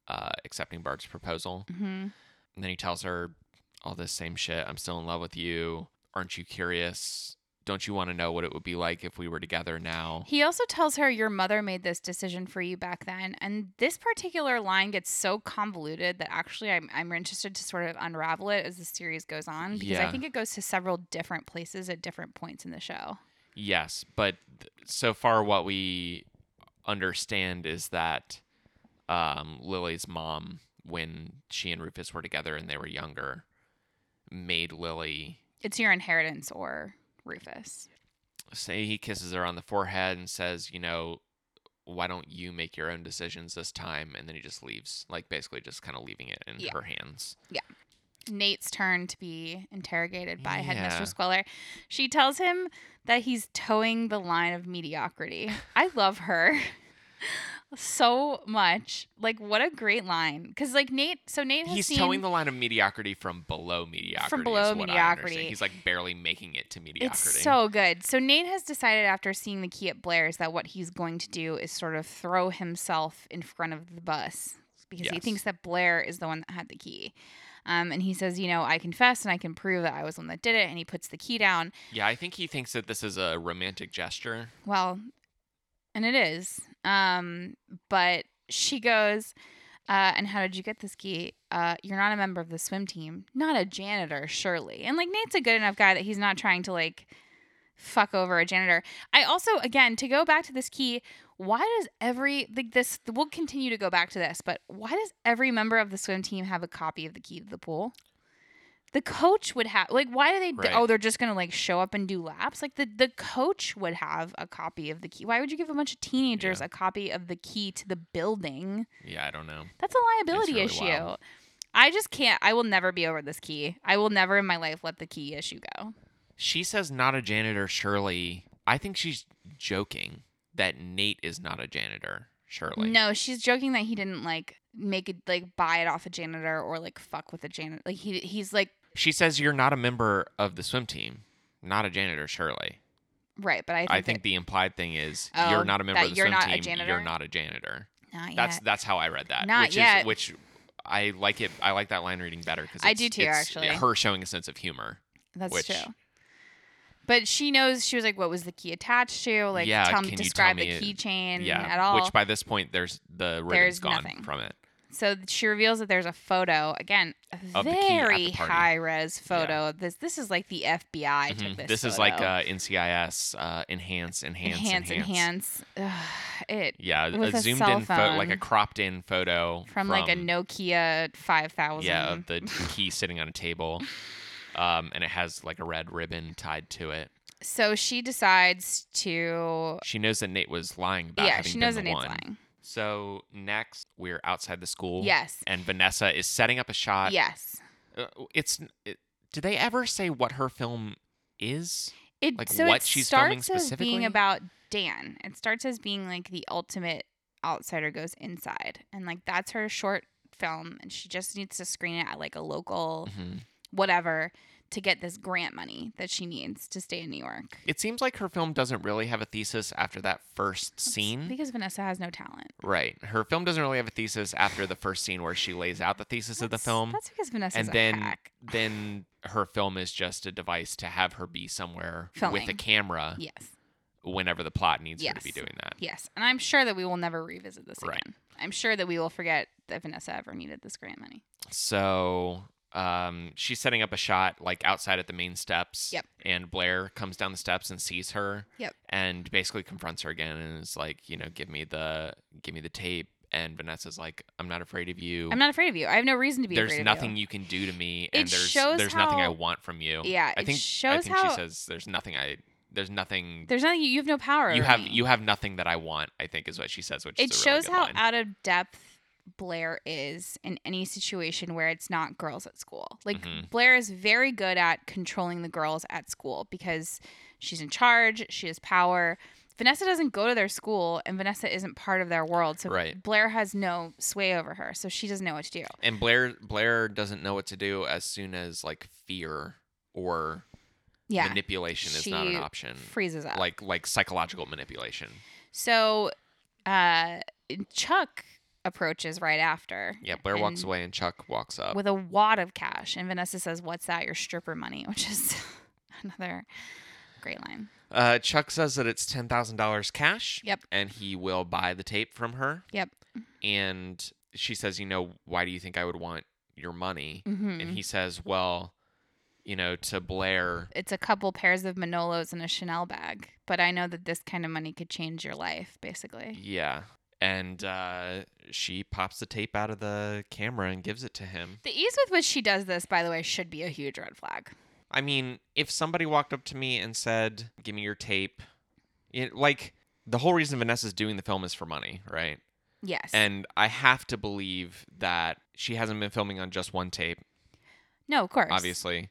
uh, accepting Bart's proposal. Mhm. And then he tells her all this same shit. I'm still in love with you. Aren't you curious? Don't you want to know what it would be like if we were together now? He also tells her your mother made this decision for you back then, and this particular line gets so convoluted that actually I'm I'm interested to sort of unravel it as the series goes on because I think it goes to several different places at different points in the show. Yes, but th- so far what we understand is that um, Lily's mom, when she and Rufus were together and they were younger, made Lily It's your inheritance or Rufus. say he kisses her on the forehead and says, you know, why don't you make your own decisions this time? And then he just leaves, like basically just kind of leaving it in Yeah. her hands. Yeah. Nate's turn to be interrogated by Yeah. Headmistress Queller. She tells him that he's toeing the line of mediocrity. I love her so much. Like, what a great line. Because, like, Nate, so Nate has He's seen. toeing the line of mediocrity from below mediocrity. From below mediocrity. He's like barely making it to mediocrity. It's so good. So Nate has decided after seeing the key at Blair's that what he's going to do is sort of throw himself in front of the bus because he thinks that Blair is the one that had the key. Um, and he says, you know, I confess and I can prove that I was the one that did it. And he puts the key down. yeah, I think he thinks that this is a romantic gesture. Well, and it is. Um, but she goes, uh, and how did you get this key? Uh, you're not a member of the swim team, not a janitor, surely. And like Nate's a good enough guy that he's not trying to like fuck over a janitor. I also, again, to go back to this key, why does every like this? We'll continue to go back to this, but why does every member of the swim team have a copy of the key to the pool? The coach would have like why do they Right. oh they're just gonna like show up and do laps like the the coach would have a copy of the key why would you give a bunch of teenagers Yeah. a copy of the key to the building Yeah, I don't know. that's a liability really issue wild. I just can't I will never be over this key I will never in my life let the key issue go She says not a janitor, surely. I think she's joking that Nate is not a janitor, surely. no she's joking that he didn't like make it like buy it off a janitor or like fuck with a janitor like he he's like She says you're not a member of the swim team, not a janitor, surely. right but I think, I think that, the implied thing is Oh, you're not a member of the you're swim not a team. janitor? You're not a janitor. not That's yet. that's how I read that. Not which yet. is which I like it. I like that line reading better because I do too, actually. Her showing a sense of humor. That's which- true. But she knows she was like, what was the key attached to? Like, Yeah, tell can me, you describe tell the me- keychain yeah, at all. which by this point there's the ribbon's There's gone nothing. from it. So she reveals that there's a photo again, a Of the key at the very high res photo of this. This is like the FBI took Mhm. this. This is like uh, NCIS uh, enhance, enhance, enhance, enhance. enhance. It Yeah, With a zoomed in photo, like a cropped in photo from, like a Nokia five thousand. Yeah, the key sitting on a table, um, and it has like a red ribbon tied to it. So she decides to. She knows that Nate was lying about yeah, having she knows that Nate's one. lying. So next, we're outside the school. Yes. and Vanessa is setting up a shot. Yes. Uh, it's. It, do they ever say what her film is? It Like, so what it she's filming starts as being specifically? about Dan. It starts as being like the ultimate outsider goes inside, and like that's her short film, and she just needs to screen it at like a local Mhm. whatever to get this grant money that she needs to stay in New York. It seems like her film doesn't really have a thesis after that first That's scene. because Vanessa has no talent. Right. Her film doesn't really have a thesis after the first scene where she lays out the thesis of the film. That's because Vanessa. and then hack. then her film is just a device to have her be somewhere with a camera Yes. whenever the plot needs her to be doing that. Yes. And I'm sure that we will never revisit this Right. again. I'm sure that we will forget that Vanessa ever needed this grant money. So um, she's setting up a shot like outside at the main steps. Yep. And Blair comes down the steps and sees her. Yep. And basically confronts her again and is like, you know, give me the give me the tape. And Vanessa's like, I'm not afraid of you. I'm not afraid of you. I have no reason to be there's afraid nothing of you. you can do to me, It and there's shows there's nothing I want from you. Yeah, I it think I shows think how- she says there's nothing I there's nothing There's nothing you have no power. you have me. you have nothing that I want. I think is what she says, which it really shows how line. out of depth Blair is in any situation where it's not girls at school. Like Mhm. Blair is very good at controlling the girls at school because she's in charge, she has power. Vanessa doesn't go to their school and Vanessa isn't part of their world. So Right. Blair has no sway over her. So she doesn't know what to do. and Blair Blair doesn't know what to do as soon as like fear or Yeah. manipulation is not an option. Freezes up. Like like psychological manipulation. so uh Chuck approaches right after. Yeah, Blair walks away and Chuck walks up. with a wad of cash. And Vanessa says, What's that? Your stripper money, which is another great line. Uh, Chuck says that it's ten thousand dollars cash. Yep. And he will buy the tape from her. Yep. And she says, you know, why do you think I would want your money? hmm And he says, well, you know, to Blair, It's a couple pairs of Manolos and a Chanel bag, but I know that this kind of money could change your life, basically. yeah. And uh, she pops the tape out of the camera and gives it to him. The ease with which she does this, by the way, should be a huge red flag. I mean, if somebody walked up to me and said, "Give me your tape," it, like the whole reason Vanessa's doing the film is for money, right? Yes. And I have to believe that she hasn't been filming on just one tape, no, of course. obviously.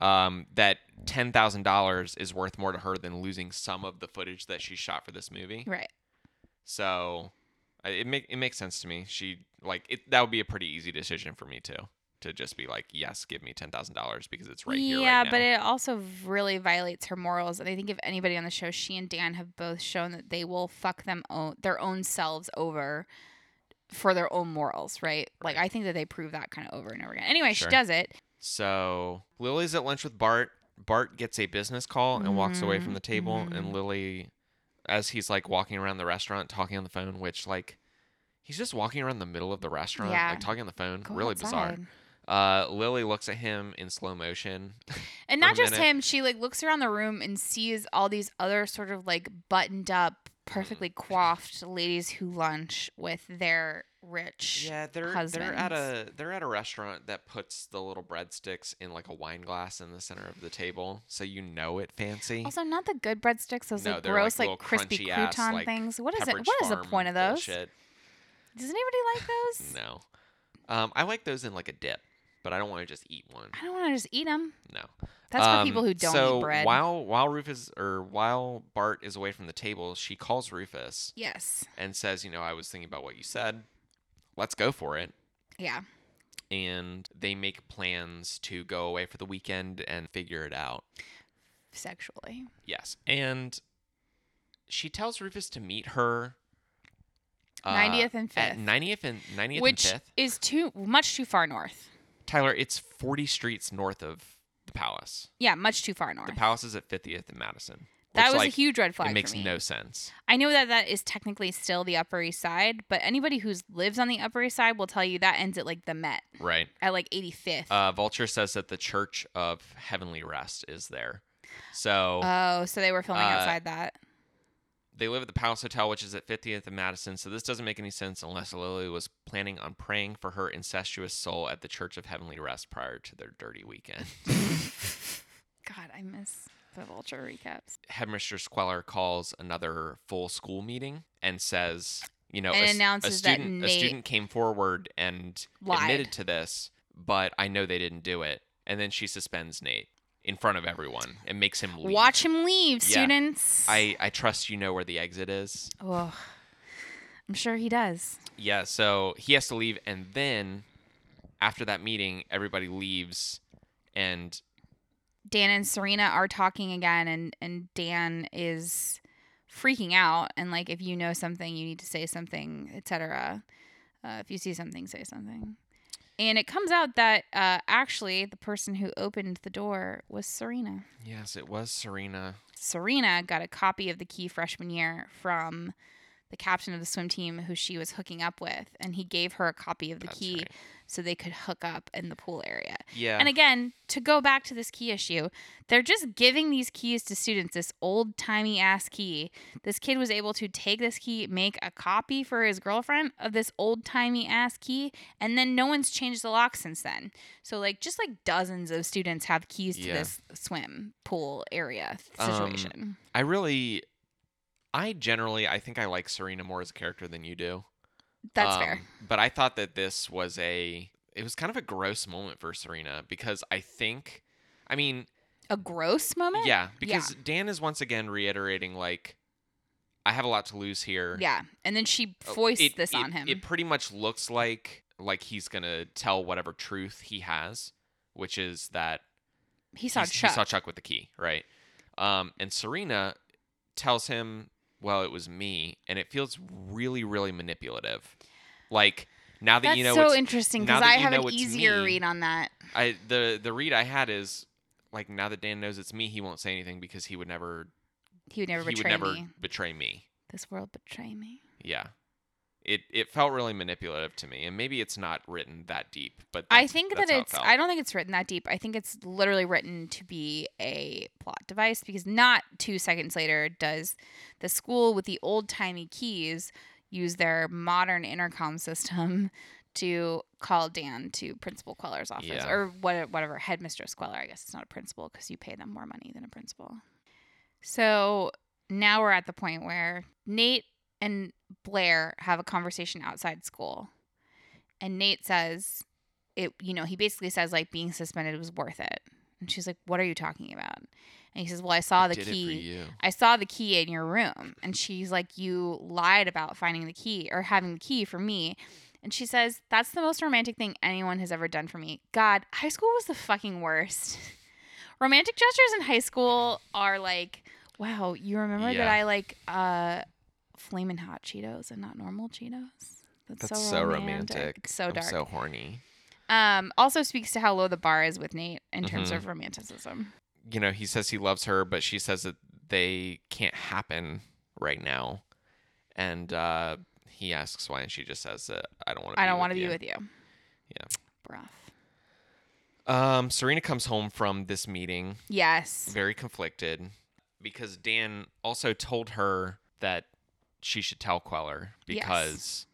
Um, that ten thousand dollars is worth more to her than losing some of the footage that she shot for this movie. Right. So it make it makes sense to me. She like it. That would be a pretty easy decision for me too. To just be like, yes, give me ten thousand dollars because it's right here. yeah, right but it also really violates her morals. And I think if anybody on the show, she and Dan have both shown that they will fuck them own their own selves over for their own morals, right? Like I think that they prove that kind of over and over again. Anyway, Sure. she does it. So Lily's at lunch with Bart. Bart gets a business call and walks away from the table, Mhm. and Lily, as he's like walking around the restaurant talking on the phone, which like he's just walking around the middle of the restaurant, Yeah. like talking on the phone, Go really bizarre. Uh, Lily looks at him in slow motion. And not just minute. him, she like looks around the room and sees all these other sort of like buttoned up, perfectly coiffed ladies who lunch with their rich. Yeah, they're they're at a they're at a restaurant that puts the little breadsticks in like a wine glass in the center of the table, so you know it fancy. Also, not the good breadsticks; those No, like gross, like, like, crispy crouton like, things. What is it? What is the point of those? bullshit. Does anybody like those? No, um, I like those in like a dip, but I don't want to just eat one. I don't want to just eat them. No, That's for Um, people who don't so eat bread. while while Rufus or while Bart is away from the table, she calls Rufus yes. and says, "You know, I was thinking about what you said. Let's go for it." Yeah. And they make plans to go away for the weekend and figure it out. Sexually. Yes. And she tells Rufus to meet her uh, 90th and 5th. 90th and 90th and 5th. is too much too far north. Tyler, it's 40 streets north of the palace. Yeah, much too far north. The palace is at 50th and Madison. That which, was like, a huge red flag It makes no sense. I know that that is technically still the Upper East Side, but anybody who lives on the Upper East Side will tell you that ends at like the Met Right. at like 85th. Uh, Vulture says that the Church of Heavenly Rest is there. So oh, so they were filming uh, outside that. they live at the Palace Hotel, which is at 50th and Madison. So this doesn't make any sense unless Lily was planning on praying for her incestuous soul at the Church of Heavenly Rest prior to their dirty weekend. God, I miss the Vulture recaps. Headmistress Queller calls another full school meeting and says, you know, And a, s- a announces that student, a student came forward and lied. admitted to this, but I know they didn't do it. And then she suspends Nate in front of everyone and makes him leave. Watch him leave, Yeah. students. I, I trust you know where the exit is. Oh, I'm sure he does. Yeah, so he has to leave, and then after that meeting, everybody leaves, and Dan and Serena are talking again, and and Dan is freaking out, and like if you know something, you need to say something, etc. Uh, if you see something, say something. And it comes out that uh, actually the person who opened the door was Serena. yes, it was Serena. Serena got a copy of the key freshman year from the captain of the swim team who she was hooking up with, and he gave her a copy of the That's key right. so they could hook up in the pool area. Yeah, And again, to go back to this key issue, they're just giving these keys to students, this old timey ass key. This kid was able to take this key, make a copy for his girlfriend of this old timey ass key, and then no one's changed the lock since then. So, like, just like dozens of students have keys to Yeah. this swim pool area Um, situation. I really, I generally, I think I like Serena more as a character than you do. That's Um, fair. But I thought that this was a, it was kind of a gross moment for Serena because I think, I mean, A gross moment? yeah, because Dan is once again reiterating like, I have a lot to lose here. Yeah. And then she Uh, foists it- this it- on him. It pretty much looks like like he's gonna tell whatever truth he has, which is that he saw Chuck. he saw Chuck with the key, right? Um, and Serena tells him, "Well, it was me," and it feels really, really manipulative. Like now that That's you know, so interesting because I have an easier me- read on that. I the the read I had is like now that Dan knows it's me, he won't say anything because he would never He would never he betray would never me. betray me. This world betray me. Yeah. It it felt really manipulative to me, and maybe it's not written that deep, but I think that how it it's. I don't think it's written that deep. I think it's literally written to be a plot device because not two seconds later does the school with the old timey keys use their modern intercom system to call Dan to Principal Queller's office Yeah. or what, whatever, Headmistress Queller. I guess it's not a principal because you pay them more money than a principal. So now we're at the point where Nate and Blair have a conversation outside school. And Nate says, it, you know, he basically says like being suspended was worth it. And she's like, what are you talking about? And he says, well, I saw the it for key. I saw the key in your room. And she's like, You lied about finding the key or having the key for me. And she says, That's the most romantic thing anyone has ever done for me. God, high school was the fucking worst. romantic gestures in high school are like, Wow, you remember that I like uh flaming hot Cheetos and not normal Cheetos? That's so romantic. It's so I'm dark. so horny. um, also speaks to how low the bar is with Nate in terms Mhm. of romanticism. You know, he says he loves her, but she says that they can't happen right now. And uh, he asks why, and she just says that I don't want to. I don't want to be with you. Yeah. Rough. Um, Serena comes home from this meeting Yes. very conflicted because Dan also told her that she should tell Queller Yes. because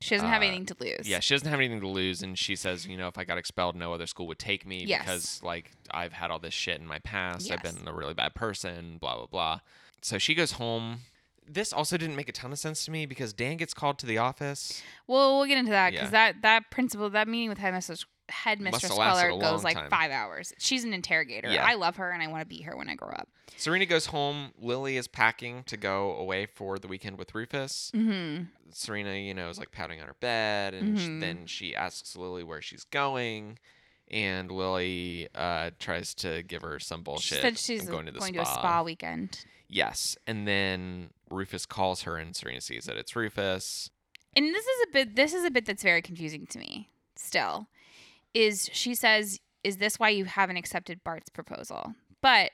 She doesn't have Uh, anything to lose. yeah, she doesn't have anything to lose, and she says, you know, if I got expelled, no other school would take me Yes. because like I've had all this shit in my past. I've been a really bad person. Blah blah blah. So she goes home. This also didn't make a ton of sense to me because Dan gets called to the office. Well, we'll get into that because Yeah. that that principal that meeting with headmistress headmistress have lasted Queller a long goes like time. five hours. She's an interrogator. Yeah. I love her and I want to be her when I grow up. Serena goes home. Lily is packing to go away for the weekend with Rufus. Mm-hmm. Serena, you know, is like pouting on her bed, and sh- Mhm. then she asks Lily where she's going, and Lily uh, tries to give her some bullshit. She said she's going to the going spa. to a spa weekend. Yes, and then Rufus calls her, and Serena sees that it's Rufus. And this is a bit this is a bit that's very confusing to me still. Is she says, Is this why you haven't accepted Bart's proposal? But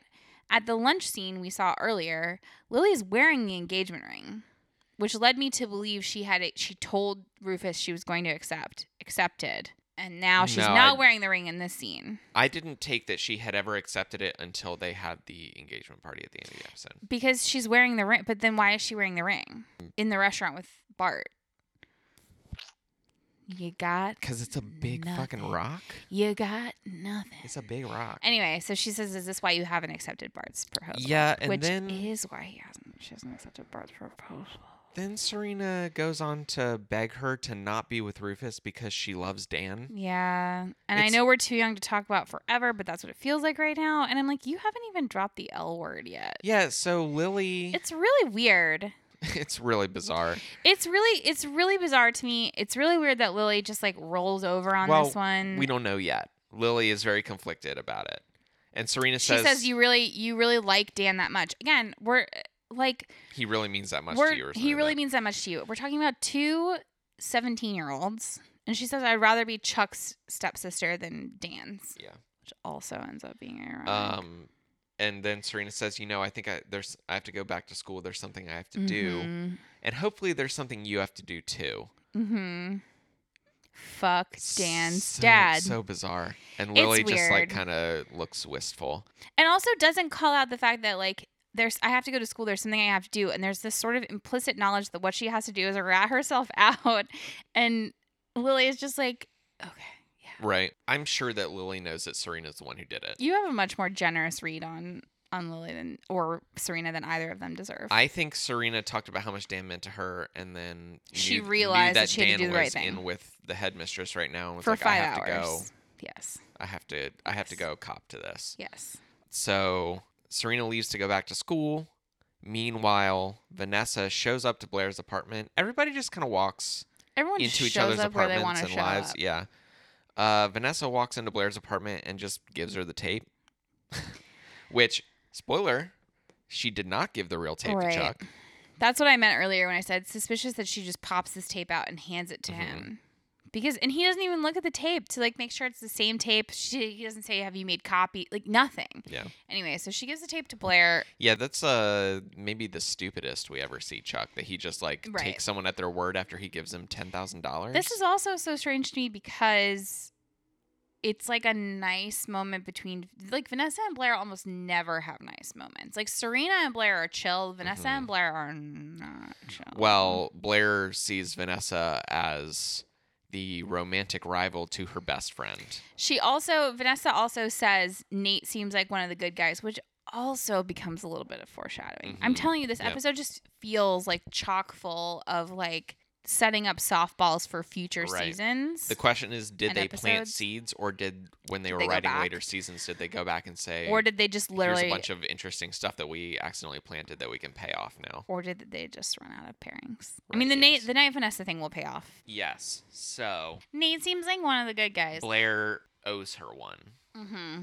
at the lunch scene we saw earlier, Lily's wearing the engagement ring, which led me to believe she had it she told Rufus she was going to accept accepted. And now she's No, not I- wearing the ring in this scene. I didn't take that she had ever accepted it until they had the engagement party at the end of the episode. Because she's wearing the ring but then why is she wearing the ring? In the restaurant with Bart. You got Because it's a big fucking rock. you got nothing. It's a big rock. Anyway, so she says, "Is this why you haven't accepted Bart's proposal?" Yeah, and which then- is why he hasn't. She hasn't accepted Bart's proposal. Then Serena goes on to beg her to not be with Rufus because she loves Dan. Yeah, and I know we're too young to talk about forever, but that's what it feels like right now. And I'm like, you haven't even dropped the L word yet. Yeah, so Lily, It's really weird. it's really bizarre. It's really, it's really bizarre to me. It's really weird that Lily just like rolls over on Well, this one. We don't know yet. Lily is very conflicted about it. And Serena says she says, "You really, you really like Dan that much." Again, we're like, he really means that much to you. Or he really like means that much to you. We're talking about two 17 year olds. And she says, I'd rather be Chuck's stepsister than Dan's. Yeah. Which also ends up being ironic. Um, and then Serena says, you know, I think I there's I have to go back to school. There's something I have to do, Mhm. and hopefully there's something you have to do too. Mm-hmm. Fuck Dan's so, dad. So bizarre. And Lily just like kind of looks wistful. and also doesn't call out the fact that, like, there's I have to go to school. There's something I have to do, and there's this sort of implicit knowledge that what she has to do is rat herself out. And Lily is just like, okay. Right. I'm sure that Lily knows that Serena's the one who did it. You have a much more generous read on on Lily than or Serena than either of them deserve. I think Serena talked about how much Dan meant to her, and then She knew, knew realized that that she had to Dan do the right was thing. in with the headmistress right now. And was for like, five I have hours. to go. Yes. I have to. I have to go cop to this. Yes. So Serena leaves to go back to school. Meanwhile, Vanessa shows up to Blair's apartment. Everybody just kind of walks Everyone into each other's up where they want apartments and lives. up. Yeah. Uh, Vanessa walks into Blair's apartment and just gives her the tape. Which, spoiler, she did not give the real tape Right. to Chuck. That's what I meant earlier when I said suspicious that she just pops this tape out and hands it to Mhm. him. Because and he doesn't even look at the tape to like make sure it's the same tape. She, he doesn't say have you made copy like nothing. Yeah. Anyway, so she gives the tape to Blair. Yeah, that's uh maybe the stupidest we ever see Chuck. That he just like Right. takes someone at their word after he gives them ten thousand dollars. This is also so strange to me because it's like a nice moment between like Vanessa and Blair almost never have nice moments. Like Serena and Blair are chill. Vanessa Mhm. and Blair are not chill. Well, Blair sees Vanessa as the romantic rival to her best friend. she also Vanessa also says Nate seems like one of the good guys, which also becomes a little bit of foreshadowing. I'm Mhm. telling you, this Yep. episode just feels like chock full of like setting up softballs for future Right. seasons. The question is, did they plant seeds, or did when they Did were they writing later seasons, did they go back and say, or did they just "Here's literally a bunch of interesting stuff that we accidentally planted that we can pay off now"? or did they just run out of pairings? I mean, the yes. Nate, the Nate Vanessa thing will pay off. Yes. So Nate seems like one of the good guys. Blair owes her one. hmm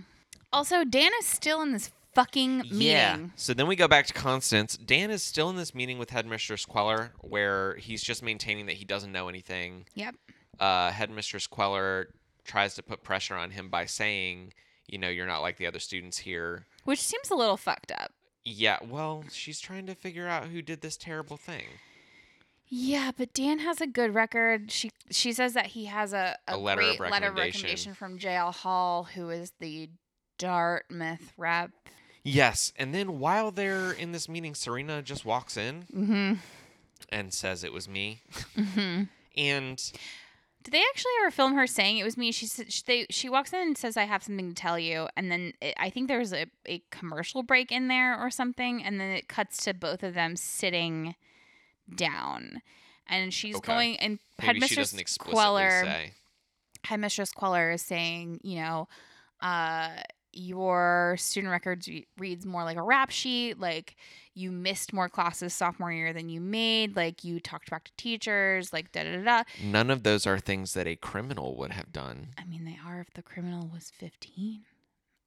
Also, Dan is still in this fucking meeting. Yeah. So then we go back to Constance. Dan is still in this meeting with Headmistress Queller, where he's just maintaining that he doesn't know anything. Yep. Uh, Headmistress Queller tries to put pressure on him by saying, you know, you're not like the other students here. Which seems a little fucked up. Yeah, well, she's trying to figure out who did this terrible thing. Yeah, but Dan has a good record. She she says that he has a, a, A letter of letter of recommendation. recommendation from JL Hall, who is the Dartmouth rep. Yes, and then while they're in this meeting, Serena just walks in Mm-hmm. and says it was me. Mm-hmm. And Did they actually ever film her saying it was me? She said she, they, she walks in and says, "I have something to tell you," and then it, I think there's a, a commercial break in there or something, and then it cuts to both of them sitting down, and she's Okay. going and maybe Headmistress Queller. say. Headmistress Queller is saying, you know, uh, your student records re- reads more like a rap sheet. Like you missed more classes sophomore year than you made. Like you talked back to teachers. Like da da da. da. None of those are things that a criminal would have done. I mean, they are if the criminal was fifteen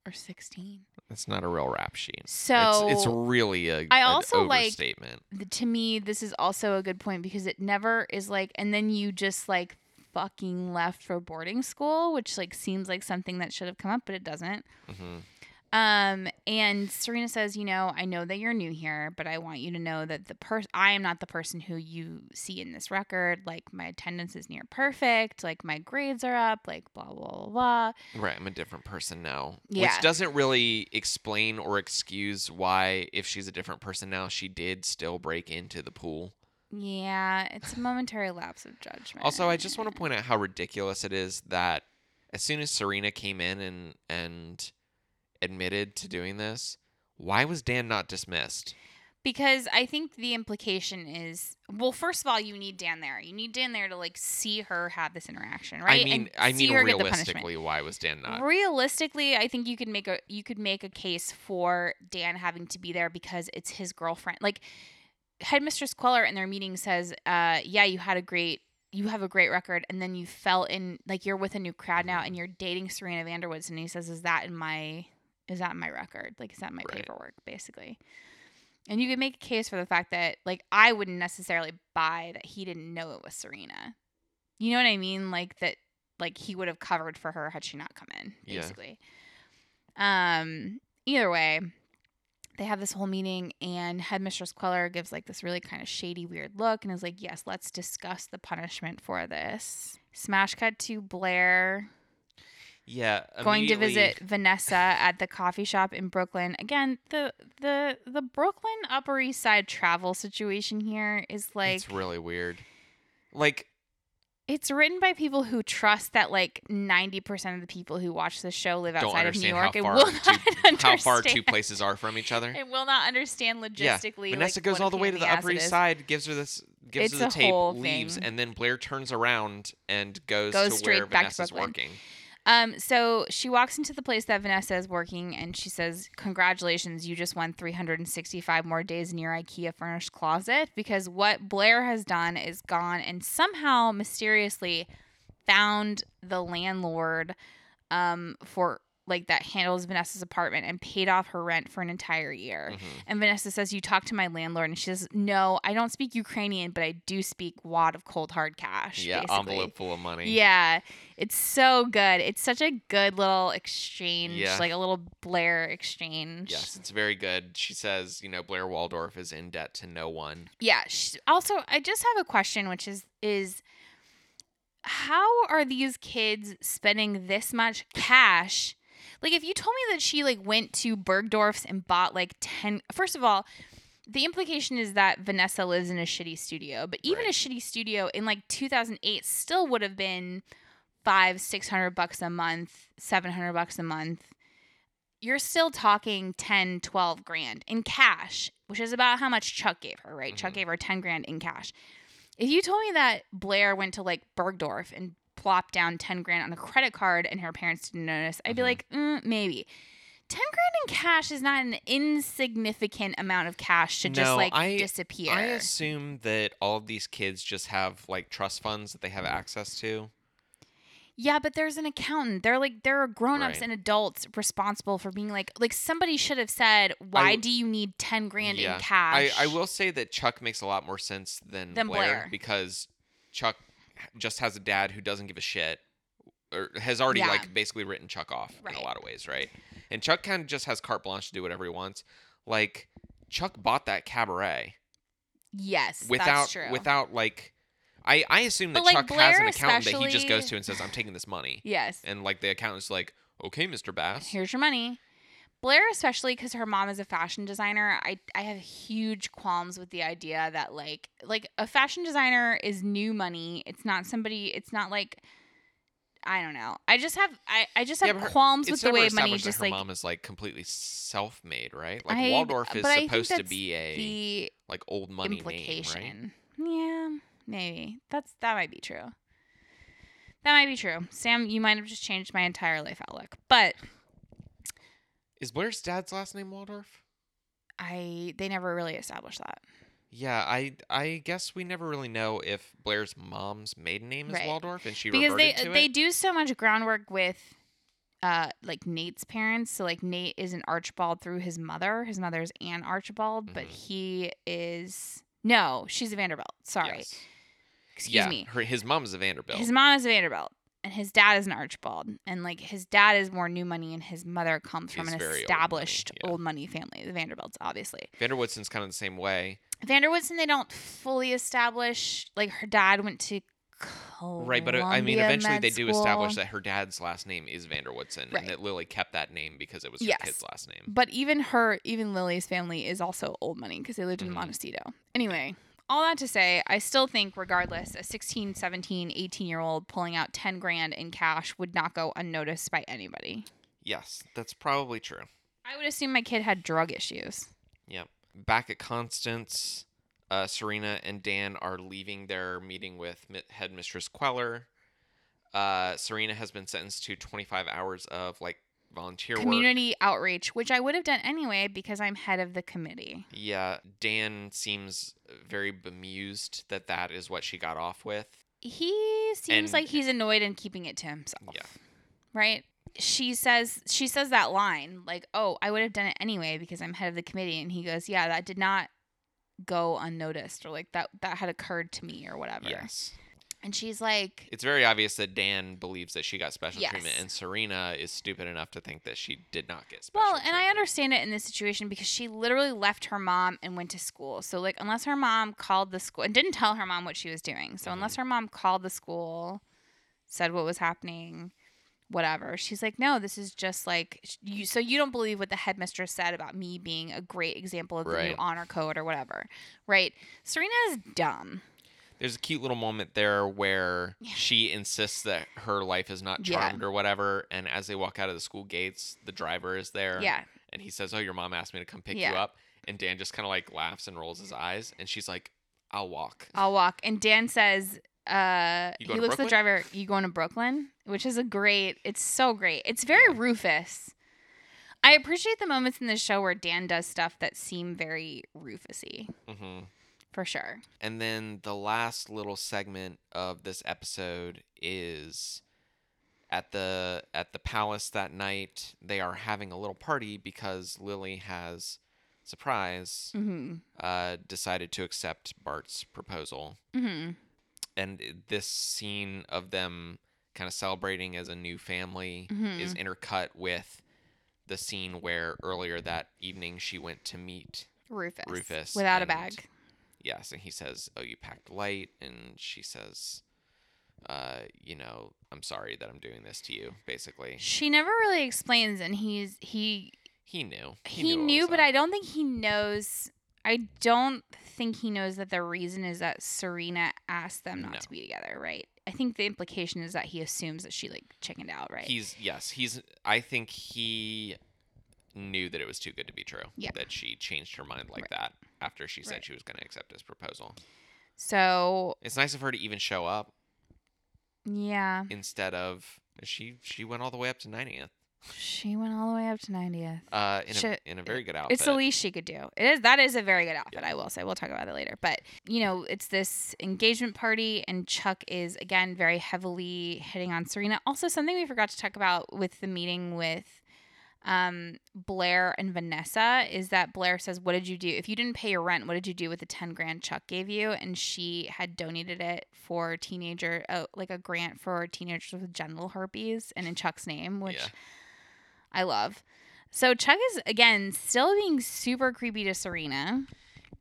or sixteen. It's not a real rap sheet. So it's, it's really a I also like- statement to me, this is also a good point because it never is like, and then you just like fucking left for boarding school, which like seems like something that should have come up, but it doesn't. hmm Um, and Serena says, you know, I know that you're new here, but I want you to know that the person I am not the person who you see in this record. Like my attendance is near perfect, like my grades are up, like blah blah blah. blah. Right, I'm a different person now. Yeah. Which doesn't really explain or excuse why, if she's a different person now, she did still break into the pool. Yeah, it's a momentary lapse of judgment. Also, I just want to point out how ridiculous it is that as soon as Serena came in and and admitted to doing this, why was Dan not dismissed? because I think the implication is well, first of all, you need Dan there. You need Dan there to like see her have this interaction, right? I mean, and I see mean her get the punishment. realistically, why was Dan not? Realistically, I think you could make a you could make a case for Dan having to be there because it's his girlfriend. Like Headmistress Queller in their meeting says, uh, "Yeah, you had a great you have a great record, and then you fell in like you're with a new crowd now, and you're dating Serena Vanderwoods." And he says, "Is that in my is that in my record? Like, is that in my Right. paperwork, basically?" And you could make a case for the fact that like I wouldn't necessarily buy that he didn't know it was Serena. You know what I mean? Like that like he would have covered for her had she not come in, Yeah. basically. Um either way, they have this whole meeting and headmistress Queller gives like this really kind of shady weird look and is like, "Yes, let's discuss the punishment for this." Smash cut to Blair Yeah, going to visit Vanessa at the coffee shop in Brooklyn. Again, the the the Brooklyn Upper East Side travel situation here is like it's really weird. Like, it's written by people who trust that like 90% of the people who watch this show live outside of New York and will two, not how far two places are from each other. and will not understand Yeah, logistically. Vanessa like, goes all the way to the Upper East. Side, gives her this, gives It's her the tape, leaves, thing. and then Blair turns around and goes, Goes to straight where back to Vanessa's Brooklyn. working. Um, so she walks into the place that Vanessa is working and she says, Congratulations, you just won 365 more days in your IKEA furnished closet. Because what Blair has done is gone and somehow mysteriously found the landlord um, for like that handles Vanessa's apartment and paid off her rent for an entire year. Mhm. And Vanessa says, You talked to my landlord. And she says, No, I don't speak Ukrainian, but I do speak wad of cold hard cash. Yeah, basically. envelope full of money. Yeah, it's so good. It's such a good little exchange, Yeah. like a little Blair exchange. Yes, it's very good. She says, you know, Blair Waldorf is in debt to no one. Yeah. sh also, I just have a question, which is is how are these kids spending this much cash? Like if you told me that she like went to Bergdorf's and bought like 10 First of all, the implication is that Vanessa lives in a shitty studio, but even Right. a shitty studio in like 2008 still would have been 5 600 bucks a month, 700 bucks a month. You're still talking 10, 12 grand in cash, which is about how much Chuck gave her, right? Chuck Mhm. gave her 10 grand in cash. If you told me that Blair went to like Bergdorf and plopped down 10 grand on a credit card and her parents didn't notice, I'd be Mhm. like, mm, maybe. 10 grand in cash is not an insignificant amount of cash to just like I- disappear. I assume that all of these kids just have like trust funds that they have access to. yeah, but there's an accountant. They're like there are grown-ups Right. and adults responsible for being like like somebody should have said, "Why w- do you need 10 grand Yeah. in cash?" I, I will say that Chuck makes a lot more sense than, Than Blair, Blair. because Chuck just has a dad who doesn't give a shit or has already Yeah. like basically written Chuck off in a lot of ways, right? And Chuck kind of just has carte blanche to do whatever he wants. Like Chuck bought that cabaret Yes, without without like I I assume that like, Chuck has an accountant that he just goes to and says I'm taking this money. yes. And like the accountant's like, "Okay, Mr. Bass." here's your money. Blair, especially because her mom is a fashion designer, I I have huge qualms with the idea that like like a fashion designer is new money. It's not somebody. It's not like I don't know. I just have I, I just have but her- qualms with the way money just her like mom is like completely self-made, right? Like I- Waldorf is but I think supposed to be a like old money implication. name, right? Yeah, maybe that's that might be true. That might be true. Sam, you might have just changed my entire life outlook, but Is Blair's dad's last name Waldorf? I they never really established that. Yeah, I I guess we never really know if Blair's mom's maiden name is Right. Waldorf and she because they they do so much groundwork with uh like Nate's parents. So like Nate is an Archibald through his mother. His mother's Anne Archibald, but Mhm. he is no, she's a Vanderbilt. Sorry. Yes. Excuse yeah, me. Her, his mom's a Vanderbilt. His mom is a Vanderbilt. And his dad is an Archibald. And like his dad is more new money and his mother comes from an very old money, established yeah. old money family. The Vanderbilts, obviously. van der Woodsen's kind of the same way. van der Woodsen, they don't fully establish like her dad went to Right, but uh, I mean, eventually med they do establish that her dad's last name is van der Woodsen, Right. and that Lily kept that name because it was her Yes. kid's last name. But even her, even Lily's family is also old money because they lived in Mhm. Montecito. Anyway, all that to say, I still think, regardless, a 16, 17, 18 year old pulling out 10 grand in cash would not go unnoticed by anybody. Yes, that's probably true. I would assume my kid had drug issues. Yep. Back at Constance, uh, Serena and Dan are leaving their meeting with Mi- headmistress Queller. Uh, Serena has been sentenced to 25 hours of like volunteer work. Community outreach, which I would have done anyway because I'm head of the committee. Yeah, Dan seems very bemused that that is what she got off with. He seems And- like he's annoyed and keeping it to himself. Yeah. Right? She says she says that line like, "Oh, I would have done it anyway because I'm head of the committee." And he goes, "Yeah, that did not go unnoticed or like that that had occurred to me or whatever." Yes. And she's like, It's very obvious that Dan believes that she got special Yes. treatment, and Serena is stupid enough to think that she did not get special Well, and I treatment. understand it in this situation because she literally left her mom and went to school. So, like, unless her mom called the school and didn't tell her mom what she was doing. So, Mhm. unless her mom called the school, said what was happening, whatever, she's like, no, this is just like sh- you. So, you don't believe what the headmistress said about me being a great example of the new Right. honor code or whatever, right? Serena is dumb. There's a cute little moment there where Yeah. she insists that her life is not Yeah. charmed or whatever, and as they walk out of the school gates, the driver is there. Yeah. And he says, "Oh, your mom asked me to come pick you up," and Dan just kind of like laughs and rolls his eyes, and she's like, "I'll walk." I'll walk. And Dan says, uh, he looks at the driver, you going to Brooklyn? Which is a great, it's so great. It's very Yeah. Rufus. I appreciate the moments in the show where Dan does stuff that seem very Rufusy, hmm for sure. And then the last little segment of this episode is at the at the palace that night. They are having a little party because Lily has surprise Mm-hmm. uh, decided to accept Bart's proposal. Mm-hmm. And this scene of them kind of celebrating as a new family Mhm. is intercut with the scene where earlier that evening she went to meet Rufus. Rufus Without a bag. Yes, and he says, "Oh, you packed light," and she says, uh, you know, I'm sorry that I'm doing this to you. Basically, She never really explains, and he's he he knew. he, what knew, was but up. I don't think he knows. I don't think he knows that the reason is that Serena asked them not No. to be together, right? I think the implication is that he assumes that she like chickened out, right? He's yes, he's. I think he knew that it was too good to be true. Yeah. That she changed her mind like Right. that after she said Right. she was going to accept his proposal. so It's nice of her to even show up yeah, instead of she. She went all the way up to 90th. she went all the way up to 90th. Uh, in a in a very good outfit. It's the least she could do. It is that is a very good outfit, I will say. We'll talk about it later. But you know, it's this engagement party, and Chuck is again very heavily hitting on Serena. Also, something we forgot to talk about with the meeting with um, Blair and Vanessa is that Blair says, "What did you do? If you didn't pay your rent, what did you do with the ten grand Chuck gave you?" And she had donated it for teenager, uh, like a grant for teenagers with genital herpes, and in Chuck's name, which Yeah. I love. So Chuck is again still being super creepy to Serena.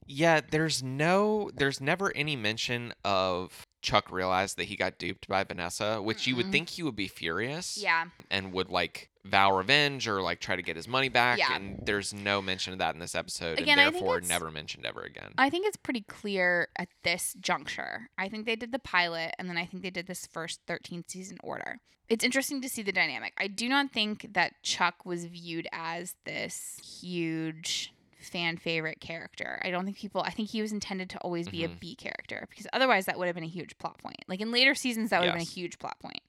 Yeah, there's no, there's never any mention of Chuck realized that he got duped by Vanessa, which you would think he would be furious Yeah. and would like vow revenge or like try to get his money back. Yeah. And there's no mention of that in this episode, Again, and therefore never mentioned ever again. I think it's pretty clear at this juncture. I think they did the pilot and then I think they did this first 13 season order. It's interesting to see the dynamic. I do not think that Chuck was viewed as this huge fan favorite character. I don't think people I think he was intended to always be a Mhm. B character because otherwise that would have been a huge plot point. Like in later seasons that would have been a huge plot point.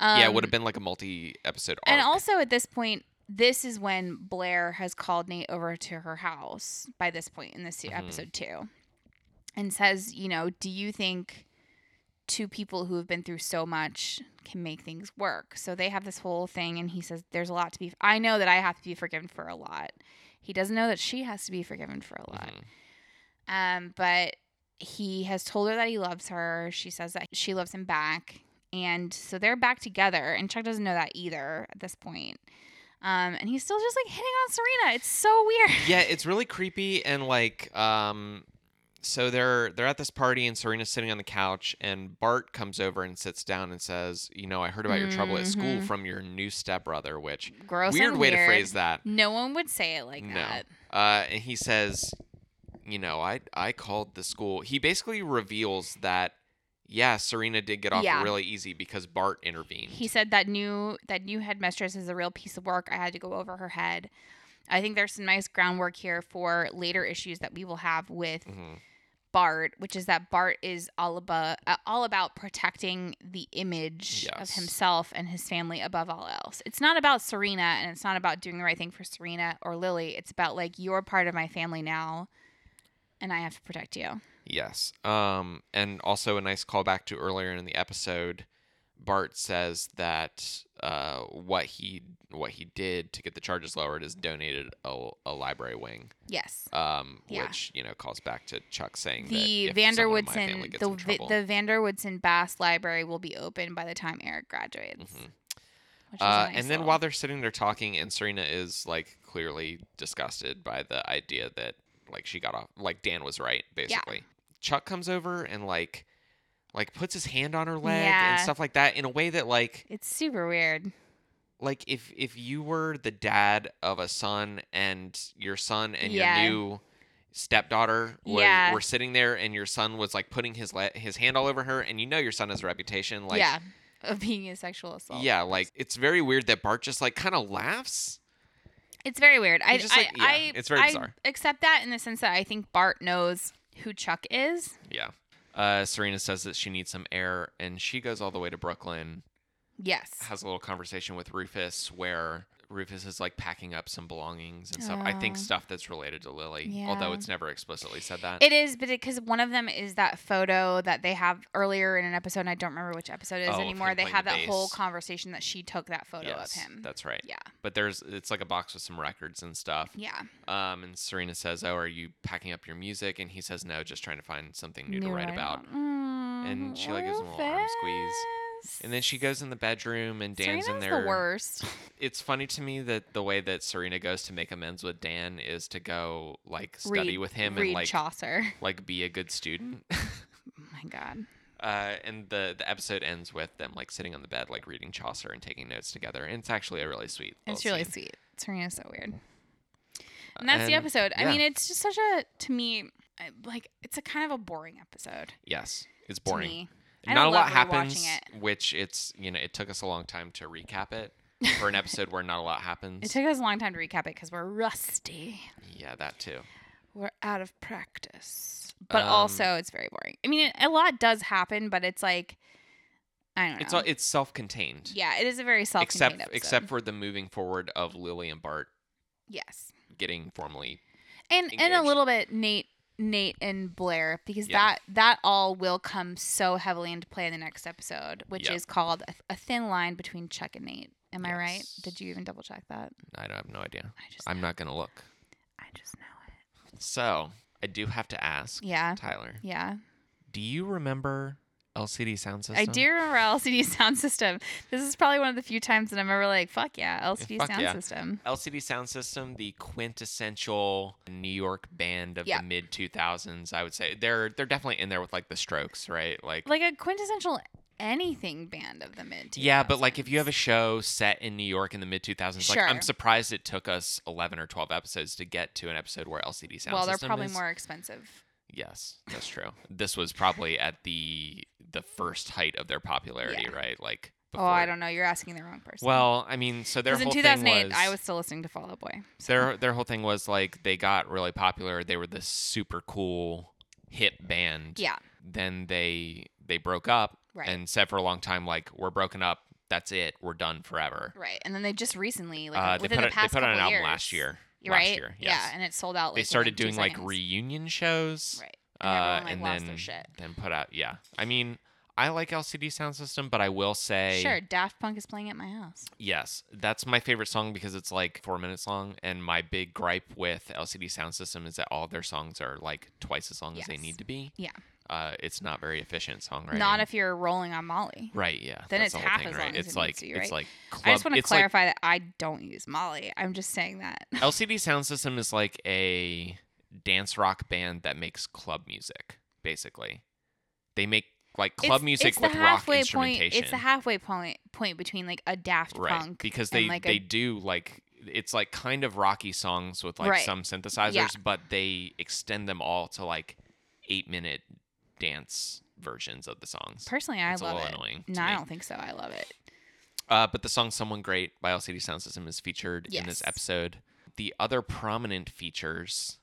Yeah, it Um, would have been like a multi-episode arc. And also at this point, this is when Blair has called Nate over to her house by this point in this Mhm. episode two and says, you know, do you think two people who have been through so much can make things work? So they have this whole thing, and he says, there's a lot to be, I know that I have to be forgiven for a lot. He doesn't know that she has to be forgiven for a lot. Mhm. Um, but he has told her that he loves her. She says that she loves him back. And so they're back together. And Chuck doesn't know that either at this point. Um, and he's still just like hitting on Serena. It's so weird. yeah, it's really creepy and like um so they're they're at this party and Serena's sitting on the couch and Bart comes over and sits down and says, "You know, I heard about your trouble at school Mhm. from your new stepbrother," which Gross. weird way weird. to phrase that. No one would say it like No. that. Uh and he says, "You know, I I called the school." He basically reveals that yeah, Serena did get off Yeah. really easy because Bart intervened. He said that new that new headmistress is a real piece of work. I had to go over her head. I think there's some nice groundwork here for later issues that we will have with Mhm. Bart, which is that Bart is all about uh, all about protecting the image of himself and his family above all else. It's not about Serena and it's not about doing the right thing for Serena or Lily. It's about like you're part of my family now and I have to protect you. Yes. Um, and also a nice callback to earlier in the episode. Bart says that uh, what he what he did to get the charges lowered is donated a, a library wing, Yes. um, Yeah. which you know calls back to Chuck saying The that if someone in my family van der Woodsen the the van der Woodsen Bass Library will be open by the time Eric graduates. Mhm. A Uh, nice and then little- while they're sitting there talking, and Serena is like clearly disgusted by the idea that like she got off, like Dan was right, basically. Chuck comes over and like like puts his hand on her leg Yeah. and stuff like that in a way that like it's super weird. like if if you were the dad of a son and your son and Yeah. your new stepdaughter was, Yeah. were sitting there and your son was like putting his le- his hand all over her and you know your son has a reputation like yeah, of being a sexual assault. yeah like it's very weird that Bart just like kind of laughs It's very weird. I, just, like- I, yeah, I, it's very I bizarre. accept that in the sense that I think Bart knows who Chuck is. yeah uh, Serena says that she needs some air and she goes all the way to Brooklyn Yes. has a little conversation with Rufus where Rufus is like packing up some belongings and stuff I think Oh. stuff that's related to Lily although it's never explicitly said that It is, but because one of them is that photo that they have earlier in an episode, and I don't remember which episode it is Oh, anymore. They have the that whole conversation that she took that photo yes, of him. that's right Yeah. but there's it's like a box with some records and stuff. Yeah. Um, and Serena says, "Oh, are you packing up your music?" And he says, "No, just trying to find something new, to New write right about." Mm, And she, like, gives him a little arm squeeze. And then she goes in the bedroom, and Dan's Serena's in there. the worst. It's funny to me that the way that Serena goes to make amends with Dan is to go like study Read- with him read and like Chaucer. like be a good student. Oh my god. Uh, and the the episode ends with them like sitting on the bed, like reading Chaucer and taking notes together. And it's actually a really sweet. It's really scene. sweet. Serena's so weird. And that's the And, episode. I yeah. mean, it's just such a to me I- like it's a kind of a boring episode. Yes, it's to boring. me. I Not a lot happens, rewatching which it's you know it took us a long time to recap it for an episode where not a lot happens. It took us a long time to recap it because we're rusty. yeah, that too. We're out of practice. But Um, also, it's very boring. I mean, a lot does happen, but it's like I don't know. It's all, it's self-contained. yeah, it is a very self-contained except episode. except for the moving forward of Lily and Bart yes, getting formally. and and a little bit Nate, Nate and Blair because Yeah. that that all will come so heavily into play in the next episode, which Yep. is called a, a thin line between Chuck and Nate. Am I right? Did you even double check that? I don't have no idea. I just I'm know. not gonna look. I just know it. So I do have to ask Yeah, Tyler. yeah. Do you remember LCD sound system? I do remember LCD sound system. This is probably one of the few times that I'm ever like, fuck yeah, LCD fuck sound yeah. system. LCD Sound System, the quintessential New York band of Yeah. the mid 2000s, I would say. They're they're definitely in there with like the Strokes, right? Like Like a quintessential anything band of the mid 2000s. Yeah, but like if you have a show set in New York in the mid 2000s, like I'm surprised it took us 11 or 12 episodes to get to an episode where LCD Sound system. well, they're probably is. more expensive. Yes, that's true. this was probably at the the first height of their popularity, Yeah. right? Like Oh, I don't know. You're asking the wrong person. Well, I mean, so their because in 2008, thing was, I was still listening to Fall Out Boy. so- their their whole thing was like they got really popular. They were this super cool hip band. yeah, Then they they broke up Right. and said for a long time like we're broken up. That's it. We're done forever. right. And then they just recently, like Uh, they within put the it- they put out an couple album years, last year. Last right? year, Yeah, and it sold out. they started doing like reunion shows. Right. Uh, And everyone, like, and lost then their shit. then put out yeah. I mean, I like LCD Sound System, but I will say Sure, Daft Punk is playing at my house. yes, that's my favorite song because it's like four minutes long. And my big gripe with LCD Sound System is that all their songs are like twice as long as they Yes. need to be. Yeah. Uh, it's not very efficient songwriting. Not if you're rolling on Molly. right, yeah. Then that's it's half as right? long as It's it like needs to be, it's right? like club, I just want to it's like clarify that I don't use Molly. I'm just saying that. LCD Sound System is like a dance rock band that makes club music, basically. They make like club it's, music it's the with rock instrumentation. Point, it's the halfway point point between like a Daft right. Punk because and, they like they a, do like it's like kind of rocky songs with like Right. some synthesizers, Yeah. but they extend them all to like eight minute dance versions of the songs. personally I It's love little it. annoying No, I don't think so. I love it. Uh, but the song "Someone Great" by LCD Sound System is featured in this episode. The other prominent features,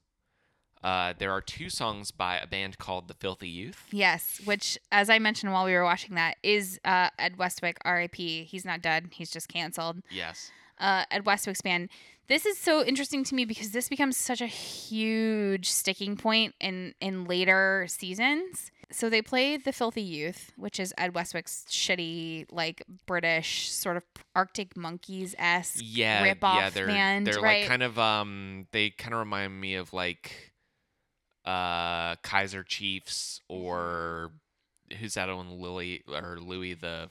uh, there are two songs by a band called the Filthy Youth. Yes, which as I mentioned while we were watching that is uh, Ed Westwick, R.I.P. He's not dead. He's just canceled. Yes. uh, Ed Westwick's band. This is so interesting to me because this becomes such a huge sticking point in in later seasons. So they play the Filthy Youth, which is Ed Westwick's shitty, like British sort of Arctic Monkeys esque Yeah. rip-off yeah. They're band, they're right? like kind of um. They kind of remind me of like, uh, Kaiser Chiefs or who's that one? Lily or Louis the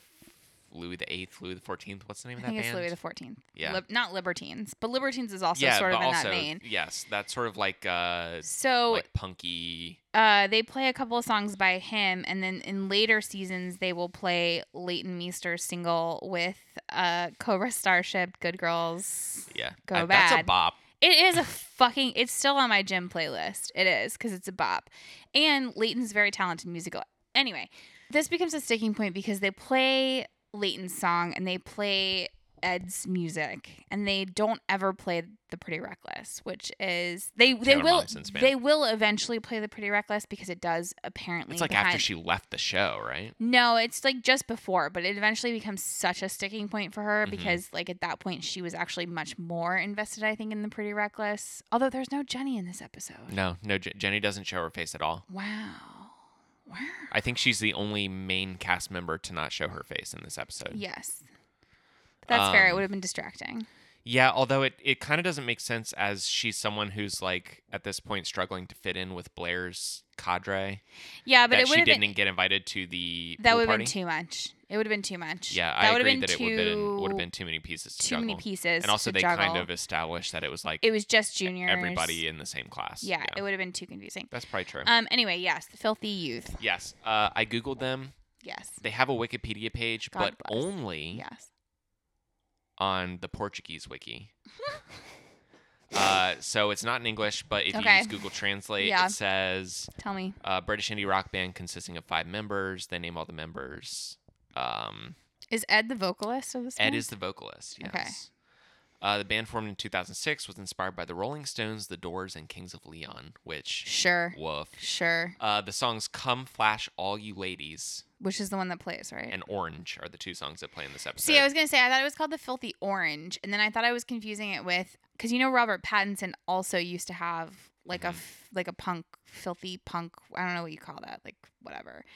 Louis the Eighth, Louis the Fourteenth. What's the name I of that think it's band? Louis the Fourteenth. Yeah. not Libertines, but Libertines is also yeah, sort of in also that vein. yes, that's sort of like uh So like punky. uh, they play a couple of songs by him, and then in later seasons they will play Leighton Meester's single with uh, Cobra Starship, "Good Girls." Yeah, Go I- That's a bop. It is a fucking. It's still on my gym playlist. It is because it's a bop, and Leighton's very talented musical. Anyway, this becomes a sticking point because they play Leighton's song and they play Ed's music, and they don't ever play the Pretty Reckless, which is they they will they will eventually play the Pretty Reckless because it does apparently. It's like behind- after she left the show, right? no, it's like just before, but it eventually becomes such a sticking point for her Mhm. because, like, at that point, she was actually much more invested, I think, in the Pretty Reckless. Although there's no Jenny in this episode. No, no, J- Jenny doesn't show her face at all. Wow. Wow. I think she's the only main cast member to not show her face in this episode. Yes. That's fair. It Um, would have been distracting. Yeah, although it, it kind of doesn't make sense as she's someone who's like at this point struggling to fit in with Blair's cadre. Yeah, but it would she didn't been get invited to the that would have been too much. It would have been too much. Yeah, that I would have agree been that too it would have been would have been too many pieces to too many pieces. and also they kind of established that it was like It was just juniors. everybody in the same class. Yeah, it would have been too confusing. that's probably true. Um. Anyway, yes, the filthy youth. yes, uh, I googled them. Yes. They have a Wikipedia page, God but bless. only Yes. On the Portuguese wiki. uh, so it's not in English, but if you use Google Translate, Yeah. it says Tell me. uh, British indie rock band consisting of five members. They name all the members. Um, Is Ed the vocalist of this? Ed band? is the vocalist. Yes. Okay. Uh, the band formed in 2006 was inspired by the Rolling Stones, The Doors, and Kings of Leon. Which Sure. woof. Sure. Uh, the songs "Come Flash All You Ladies" Which is the one that plays, right? and "Orange" are the two songs that play in this episode. See, I was gonna say I thought it was called the Filthy Orange, and then I thought I was confusing it with because you know Robert Pattinson also used to have like a Mhm. f- like a punk, filthy punk. I don't know what you call that, like whatever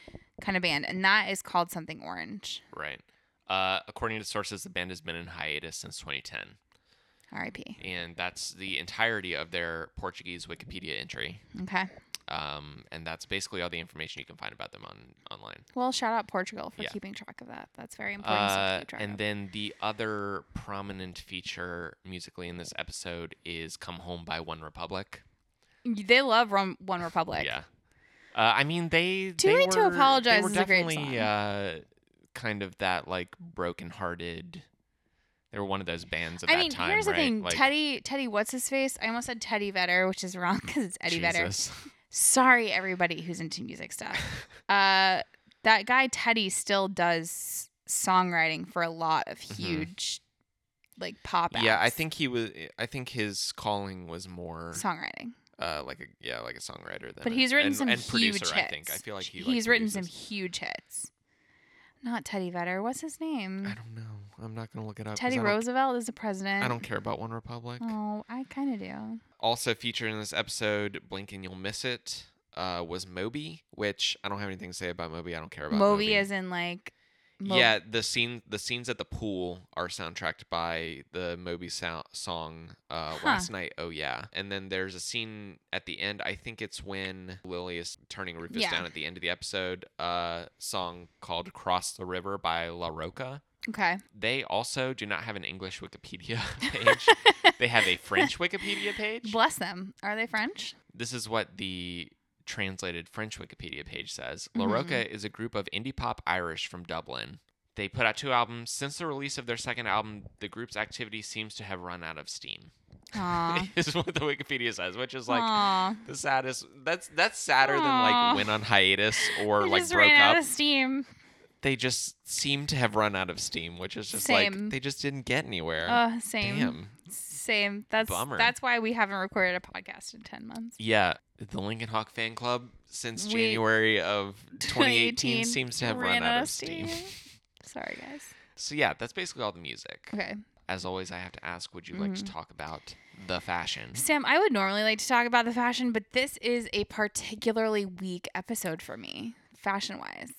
kind of band, and that is called something orange. Right. Uh, according to sources, the band has been in hiatus since 2010, R.I.P. and that's the entirety of their Portuguese Wikipedia entry. Okay. Um, and that's basically all the information you can find about them on online. Well, shout out Portugal for Yeah. keeping track of that. That's very important. Uh, to and of. then the other prominent feature musically in this episode is "Come Home" by One Republic. they love Rom- One Republic. Yeah. Uh, I mean, they. Too Late to Apologize They were is a great definitely song. uh, kind of that like broken-hearted. They were one of those bands at I that mean, time, here's right? the thing: Like, Teddy, Teddy, what's his face? I almost said Teddy Vedder, which is wrong because it's Eddie Vedder. Jesus. Sorry, everybody who's into music stuff. uh, that guy Teddy still does songwriting for a lot of Mhm. huge, like pop. Yeah, I think he was. I think his calling was more songwriting. uh, like a yeah, like a songwriter. Than But he's written some and huge producer. hits. I think. I feel like he. he's like, written some huge hits. Not Teddy Vedder. What's his name? I don't know. I'm not gonna look it up. 'cause Teddy I don't- Roosevelt is the president. I don't care about One Republic. Oh, I kind of do. Also featured in this episode, Blink and You'll Miss It, uh, was Moby, which I don't have anything to say about Moby. I don't care about Moby, Moby. as in like. Mo- yeah, the scene, the scenes at the pool are soundtracked by the Moby song uh, Huh. "Last Night." Oh yeah, and then there's a scene at the end. I think it's when Lily is turning Rufus Yeah. down at the end of the episode. Uh, song called "Cross the River" by La Rocca. Okay. They also do not have an English Wikipedia page. they have a French Wikipedia page. Bless them. Are they French? This is what the translated French Wikipedia page says. La Rocca is a group of indie pop Irish from Dublin. They put out two albums. Since the release of their second album, the group's activity seems to have run out of steam. Is what the Wikipedia says, which is like Aw. the saddest. That's that's sadder than like went on hiatus or They like broke ran out up. of steam. They just seem to have run out of steam, which is just Same. like they just didn't get anywhere. Uh, same. Damn. Same. That's Bummer. that's why we haven't recorded a podcast in ten months. Yeah, the Lincoln Hawk fan club since We- January of 2018 seems to have run out of steam. Sorry, guys. So yeah, that's basically all the music. Okay, As always, I have to ask, would you like to Mhm. talk about the fashion? Sam. I would normally like to talk about the fashion, but this is a particularly weak episode for me, fashion wise.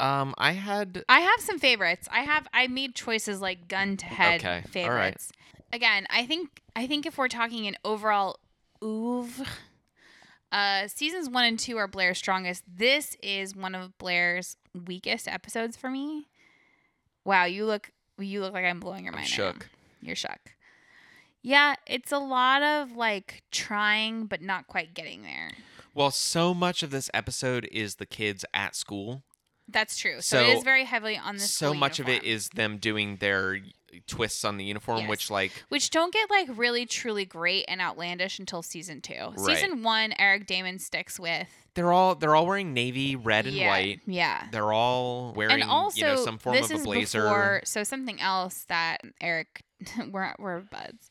Um, I had I have some favorites. I have I made choices like gun to head Okay, all right. favorites. Again, I think I think if we're talking an overall oeuvre, uh, seasons one and two are Blair's strongest. This is one of Blair's weakest episodes for me. Wow, you look you look like I'm blowing your mind. I'm right shook. You're shook. Yeah, it's a lot of like trying but not quite getting there. well, so much of this episode is the kids at school. That's true. So, it is very heavily on this. so much of it is them doing their twists on the uniform, Yes. which like which don't get like really truly great and outlandish until season two. Right. Season one, Eric Daman sticks with they're all they're all wearing navy, red and yeah, white. Yeah. They're all wearing and also, you know some form this of a is blazer. before. So something else that Eric, we're we're buds.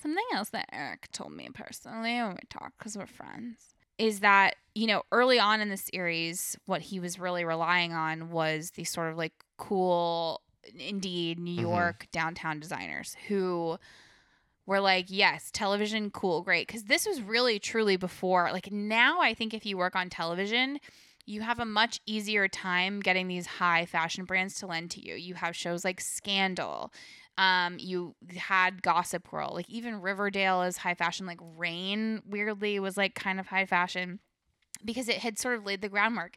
Something else that Eric told me personally when we talk because we're friends is that you know early on in the series, what he was really relying on was these sort of like cool indeed New Mhm. York downtown designers who were like, yes, television, cool, great. Because this was really truly before. Like now, I think if you work on television, you have a much easier time getting these high fashion brands to lend to you. You have shows like Scandal. Um, you had Gossip Girl, like even Riverdale is high fashion. Like Rain, weirdly, was like kind of high fashion because it had sort of laid the groundwork.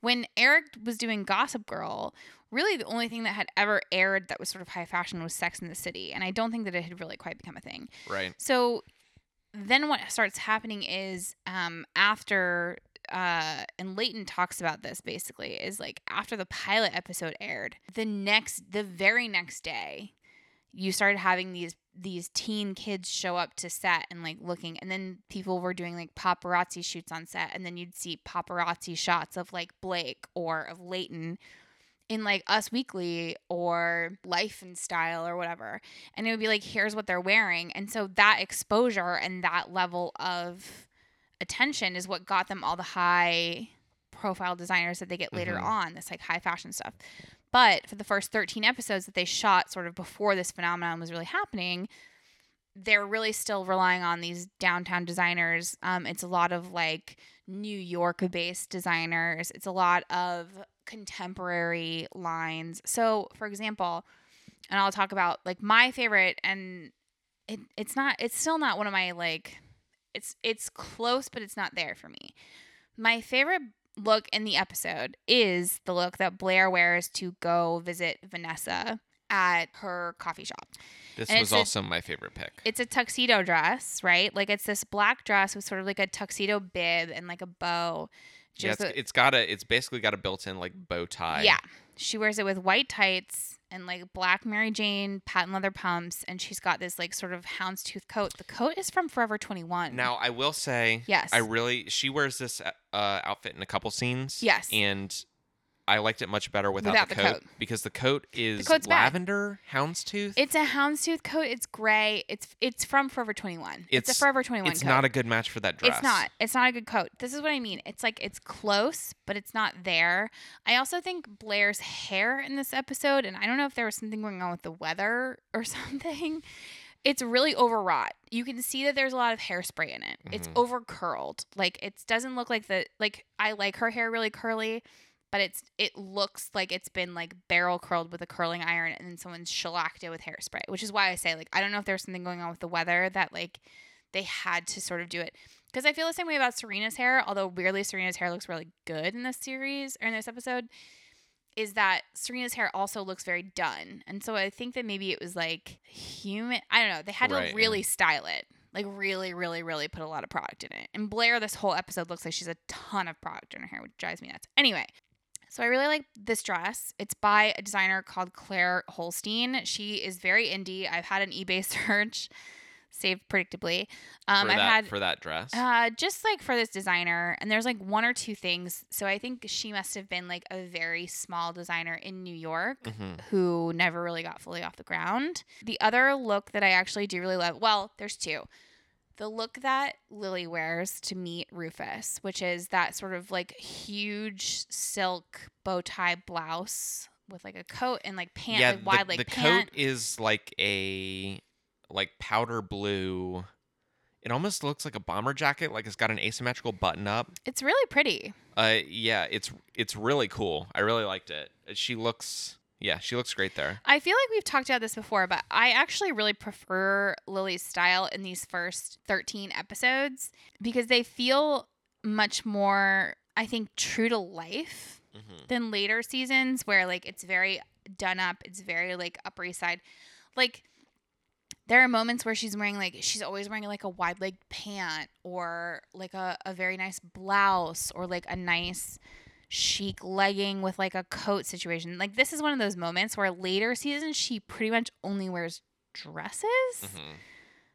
when Eric was doing Gossip Girl, really the only thing that had ever aired that was sort of high fashion was Sex in the City, and I don't think that it had really quite become a thing. Right. So then what starts happening is um, after uh, and Leighton talks about this basically is like after the pilot episode aired, the next the very next day, you started having these these teen kids show up to set and like looking and then people were doing like paparazzi shoots on set and then you'd see paparazzi shots of like Blake or of Leighton in like Us Weekly or Life and Style or whatever. And it would be like, here's what they're wearing. And so that exposure and that level of attention is what got them all the high profile designers that they get later Mhm. on, this like high fashion stuff. But for the first 13 episodes that they shot sort of before this phenomenon was really happening, they're really still relying on these downtown designers. Um, it's a lot of like New York based designers, it's a lot of contemporary lines. So, for example, and I'll talk about like my favorite, and it, it's not, it's still not one of my like, it's it's close, but it's not there for me. My favorite look in the episode is the look that Blair wears to go visit Vanessa at her coffee shop. This And was it's a- also my favorite pick. It's a tuxedo dress, right? Like it's this black dress with sort of like a tuxedo bib and like a bow. She Yeah, it's, the- it's got a. It's basically got a built-in like bow tie. yeah. She wears it with white tights and like black Mary Jane patent leather pumps, and she's got this like sort of houndstooth coat. The coat is from Forever 21. Now I will say, Yes. I really she wears this uh, outfit in a couple scenes. Yes. and I liked it much better without, Without the, the coat, coat. because the coat is bad. lavender houndstooth. It's a houndstooth coat. It's gray. It's it's from Forever 21. It's, a Forever 21 it's coat. not a good match for that dress. It's not. It's not a good coat. This is what I mean. It's like it's close, but it's not there. I also think Blair's hair in this episode, and I don't know if there was something going on with the weather or something. It's really overwrought. You can see that there's a lot of hairspray in it. It's Mhm. over curled. Like it doesn't look like the like I like her hair really curly, but it's it looks like it's been like barrel curled with a curling iron and then someone's shellacked it with hairspray, which is why I say like I don't know if there's something going on with the weather that like they had to sort of do it because I feel the same way about Serena's hair. Although weirdly, Serena's hair looks really good in this series or in this episode. Is that Serena's hair also looks very done, and so I think that maybe it was like human. I don't know. They had Right, to yeah. really style it, like really, really, really put a lot of product in it. And Blair, this whole episode looks like she's a ton of product in her hair, which drives me nuts. Anyway, so I really like this dress. It's by a designer called Claire Holstein. She is very indie. I've had an eBay search, saved predictably. Um, for I've that had for that dress. uh, just like for this designer, and there's like one or two things. So I think she must have been like a very small designer in New York hmm who never really got fully off the ground. The other look that I actually do really love, well, there's two. The look that Lily wears to meet Rufus, which is that sort of like huge silk bow tie blouse with like a coat and like pant, yeah, like wide the, leg the pant. coat is like a like powder blue. It almost looks like a bomber jacket, like it's got an asymmetrical button up. It's really pretty. Uh, yeah, it's it's really cool. I really liked it. She looks, yeah, she looks great there. I feel like we've talked about this before, but I actually really prefer Lily's style in these first 13 episodes because they feel much more, I think, true to life hmm than later seasons where like it's very done up, it's very like Upper East Side. Like there are moments where she's wearing like she's always wearing like a wide leg pant or like a, a very nice blouse or like a nice chic legging with like a coat situation. Like this is one of those moments where later seasons she pretty much only wears dresses hmm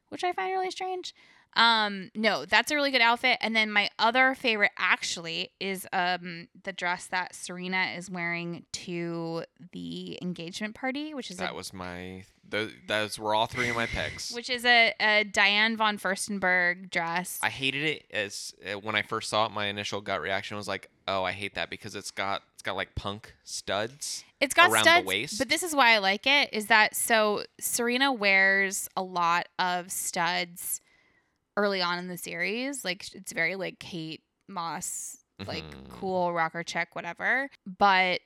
which I find really strange. Um, no, that's a really good outfit. And then my other favorite actually is um the dress that Serena is wearing to the engagement party, which is That a was my. Those, those were all three of my picks. which is a, a Diane von Furstenberg dress. I hated it as uh, when I first saw it. My initial gut reaction was like, "Oh, I hate that because it's got it's got like punk studs." It's got around the waist. but this is why I like it. Is that so? Serena wears a lot of studs early on in the series. Like it's very like Kate Moss, like Mhm. cool rocker chick, whatever. But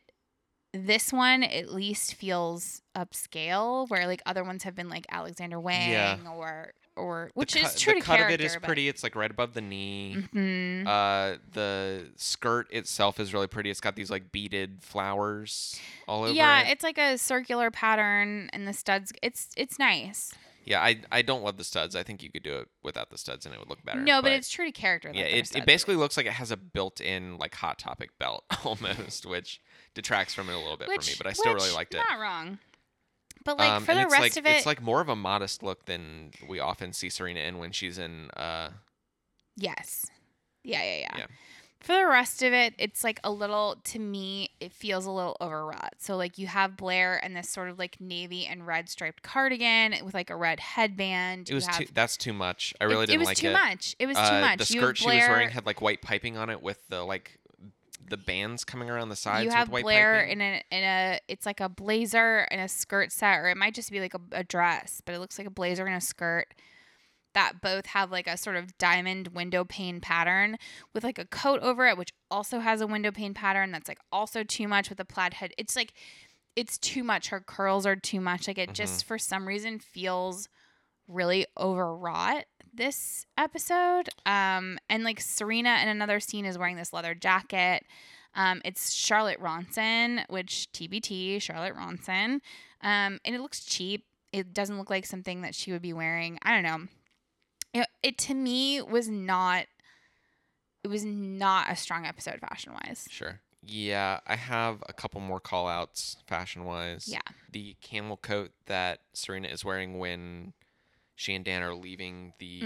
this one at least feels upscale, where like other ones have been like Alexander Wang Yeah. or or which the is true the to cut character. of it is but- pretty. It's like right above the knee. Mhm. Uh, the skirt itself is really pretty. It's got these like beaded flowers all over yeah, it. it's like a circular pattern, and the studs. It's it's nice. Yeah, I I don't love the studs. I think you could do it without the studs and it would look better. no, but, it's true to character. yeah, it, it basically looks like it has a built-in like hot topic belt almost, which detracts from it a little bit which, for me. But I still really liked it. Not wrong. But like Um, for the rest like, of it, it's like more of a modest look than we often see Serena in when she's in. Uh, yes, yeah, yeah, yeah, Yeah. For the rest of it, it's like a little. To me, it feels a little overwrought. So like you have Blair and this sort of like navy and red striped cardigan with like a red headband. it was have, too, that's too much. I really it, didn't like it It was like too it. much. It was too Uh, much. The skirt she was wearing had like white piping on it with the like the bands coming around the sides. you have with white Blair piping. in a in a it's like a blazer and a skirt set, or it might just be like a, a dress, but it looks like a blazer and a skirt that both have like a sort of diamond window pane pattern with like a coat over it, which also has a window pane pattern that's like also too much with a plaid head. It's like it's too much. Her curls are too much. Like it Mhm. just for some reason feels really overwrought this episode. Um, and like Serena in another scene is wearing this leather jacket. Um, it's Charlotte Ronson, which TBT, Charlotte Ronson. Um, and it looks cheap. It doesn't look like something that she would be wearing. I don't know. It, it to me was not. It was not a strong episode fashion wise. Sure. Yeah, I have a couple more call outs fashion wise. Yeah. The camel coat that Serena is wearing when she and Dan are leaving the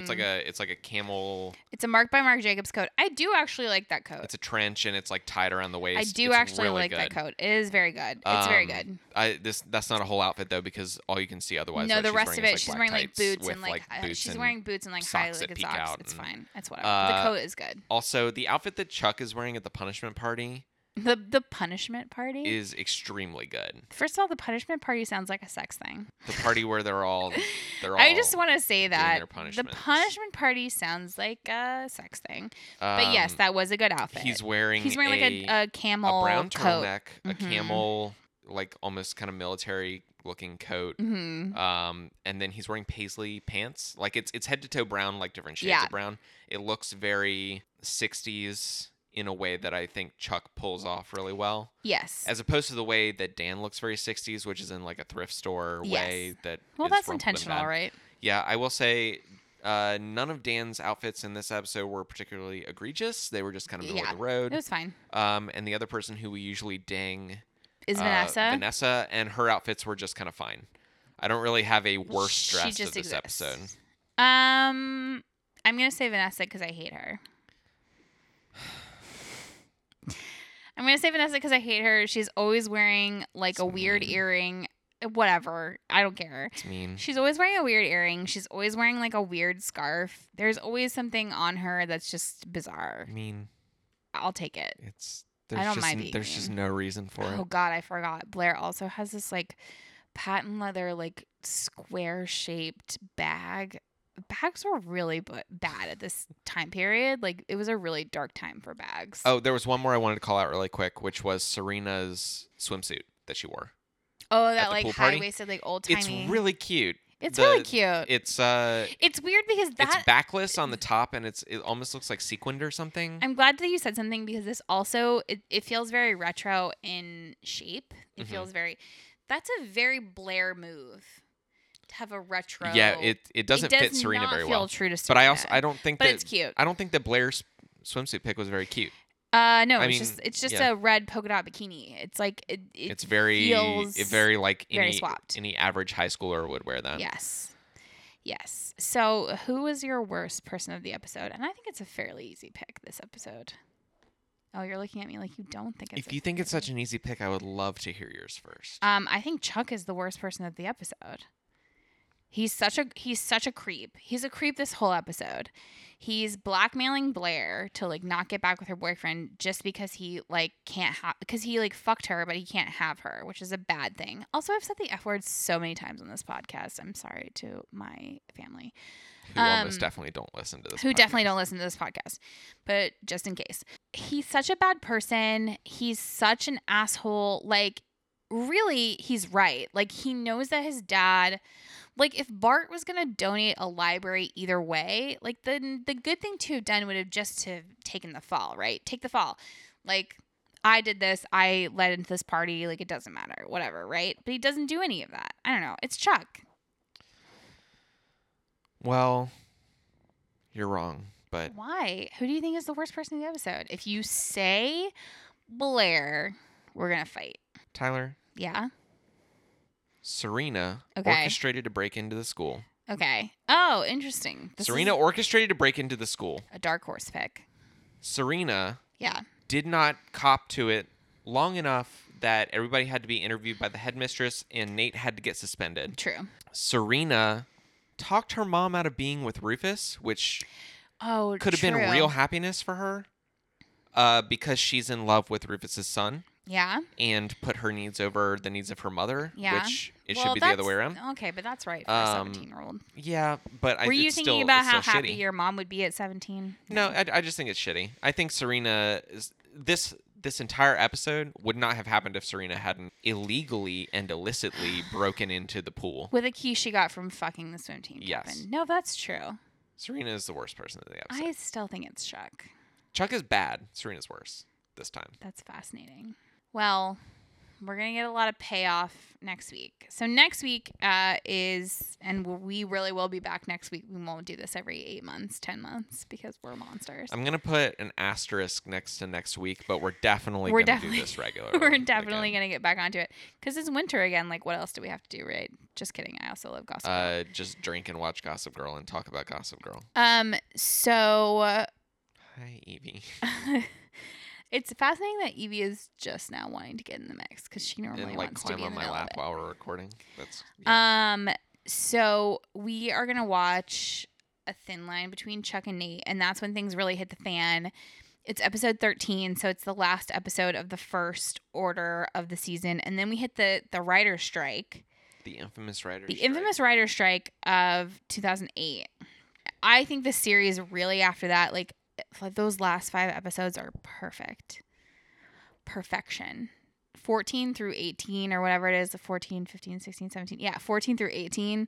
it's like Mm. a it's like a camel It's a Marc by Marc Jacobs coat. I do actually like that coat. it's a trench and it's like tied around the waist. I do It's actually really like that coat. It is very good. It's very Um, good. I this that's not a whole outfit though because all you can see otherwise. no, the rest of is, it, like, she's wearing like boots and like, hi- boots she's and wearing boots and like socks high peek socks. It's and- fine. That's whatever. Uh, the coat is good. Also, the outfit that Chuck is wearing at the punishment party The the punishment party. is extremely good. First of all, the punishment party sounds like a sex thing. The party where they're all they're all. I just want to say that the punishment party sounds like a sex thing. But yes, um, that was a good outfit. he's wearing He's wearing like a, a camel a brown coat. turtleneck, a camel like almost kind of military looking coat. hmm Um, and then he's wearing paisley pants. Like it's it's head to toe brown, like different shades Yeah. of brown. It looks very 60s in a way that I think Chuck pulls off really well, Yes. as opposed to the way that Dan looks very 60s, which is in like a thrift store way Yes. that. well, that's intentional, right? Yeah, I will say. Uh, none of Dan's outfits in this episode were particularly egregious. They were just kind of middle Yeah. of the road. It was fine. Um, and the other person who we usually ding Is uh, Vanessa? Vanessa, and her outfits were just kind of fine. I don't really have a worse dress of this exists. episode. Um, I'm gonna say Vanessa because I hate her. I'm gonna say Vanessa because I hate her. She's always wearing like a It's weird earring. Whatever. I don't care. It's mean. She's always wearing a weird earring. She's always wearing like a weird scarf. There's always something on her that's just bizarre. I mean, I'll take it. it's I don't just mind being there's just no reason for Oh it. Oh god, I forgot. Blair also has this like patent leather, like square shaped bag. Bags were really b- bad at this time period. Like it was a really dark time for bags. Oh, there was one more I wanted to call out really quick, which was Serena's swimsuit that she wore. oh, that like high waisted, like old timey. It's really cute. It's the- really cute. It's uh, it's weird because that it's backless on the top, and it's it almost looks like sequined or something. I'm glad that you said something because this also it, it feels very retro in shape. It Mhm. feels very that's a very Blair move have a retro. yeah, it it doesn't does fit Serena very well. True to But I also I don't think but that it's cute. I don't think that Blair's swimsuit pick was very cute. Uh, no, I it's mean, just it's just yeah. a red polka dot bikini. It's like it. it it's very feels it very like very any swapped. any average high schooler would wear that. yes, yes. So, who was your worst person of the episode? And I think it's a fairly easy pick this episode. Oh, you're looking at me like you don't think it's. If you think it's such an easy pick, I would love to hear yours first. um, I think Chuck is the worst person of the episode. He's such a he's such a creep. He's a creep this whole episode. He's blackmailing Blair to like not get back with her boyfriend just because he like can't have because he like fucked her but he can't have her, which is a bad thing. Also, I've said the F word so many times on this podcast. I'm sorry to my family who almost um, definitely don't listen to this. who definitely don't listen to this podcast, but just in case. He's such a bad person. He's such an asshole. Like, really, he's right. Like, he knows that his dad Like if Bart was gonna donate a library either way, like then the good thing to have done would have just to have taken the fall, right? Take the fall. Like I did this, I led into this party, like it doesn't matter, whatever, right? But he doesn't do any of that. I don't know. It's Chuck. Well, you're wrong, but Why? Who do you think is the worst person in the episode? If you say Blair, we're gonna fight. Tyler, Yeah. Serena Okay. orchestrated to break into the school. Okay. Oh, interesting. This Serena is orchestrated to break into the school. a dark horse pick. Serena Yeah. did not cop to it long enough that everybody had to be interviewed by the headmistress and Nate had to get suspended. True. Serena talked her mom out of being with Rufus, which Oh, could have been true. real happiness for her uh, because she's in love with Rufus's son Yeah. and put her needs over the needs of her mother, Yeah. which it Well, should be the other way around. Okay, but that's right for Um, a 17 year old. Yeah, but I Were you thinking still, about how happy shitty. your mom would be at 17? No, I, I just think it's shitty. I think Serena is this this entire episode would not have happened if Serena hadn't illegally and illicitly broken into the pool. With a key she got from fucking the swim team Yes. captain. No, that's true. Serena is the worst person in the episode. I still think it's Chuck. Chuck is bad. Serena's worse this time. That's fascinating. Well, we're gonna get a lot of payoff next week. So next week uh, is, and we really will be back next week. We won't do this every eight months, ten months because we're monsters. I'm gonna put an asterisk next to next week, but we're definitely We're gonna definitely- do this regularly. we're definitely gonna get back onto it because it's winter again. Like, what else do we have to do, right? Just kidding. I also love Gossip. Girl. uh, just drink and watch Gossip Girl and talk about Gossip Girl. um. So uh, Hi, Evie. it's fascinating that Evie is just now wanting to get in the mix because she normally and like wants to be in on the my lap while we're recording. That's yeah. Um, so we are gonna watch a thin line between Chuck and Nate, and that's when things really hit the fan. It's episode 13, so it's the last episode of the first order of the season, and then we hit the the writer strike, the infamous writer. the infamous writer strike of 2008. I think the series really after that, like, like those last five episodes are perfect, perfection. 14 through 18 or whatever it is, the 14, 15, 16, 17. Yeah, 14 through 18,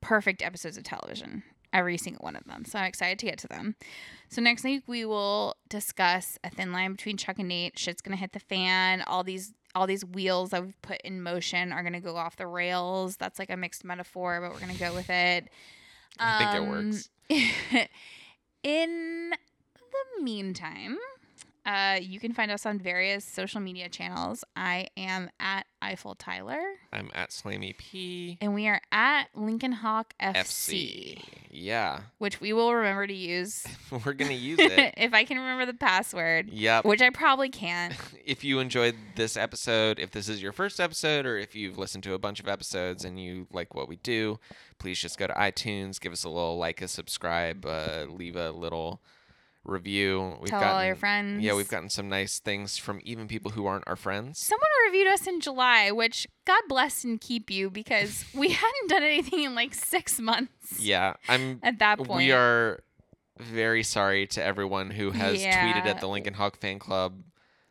perfect episodes of television. Every single one of them. So I'm excited to get to them. So next week we will discuss a thin line between Chuck and Nate. Shit's gonna hit the fan. All these all these wheels that we've put in motion are gonna go off the rails. That's like a mixed metaphor, but we're gonna go with it. I think it Um, works. in the meantime, uh, you can find us on various social media channels. I am at Eiffel Tyler, I'm at Slammy P. and we are at Lincoln Hawk FC, FC. Yeah, which we will remember to use we're gonna use it. if I can remember the password, yep. which I probably can't. if you enjoyed this episode, if this is your first episode, or if you've listened to a bunch of episodes and you like what we do, please just go to iTunes, give us a little like, a subscribe, uh, leave a little review. We've Tell all your friends. Yeah, we've gotten some nice things from even people who aren't our friends. Someone reviewed us in July, which God bless and keep you because we hadn't done anything in like six months Yeah, I'm. at that point. We are very sorry to everyone who has tweeted at the Lincoln Hawk fan club.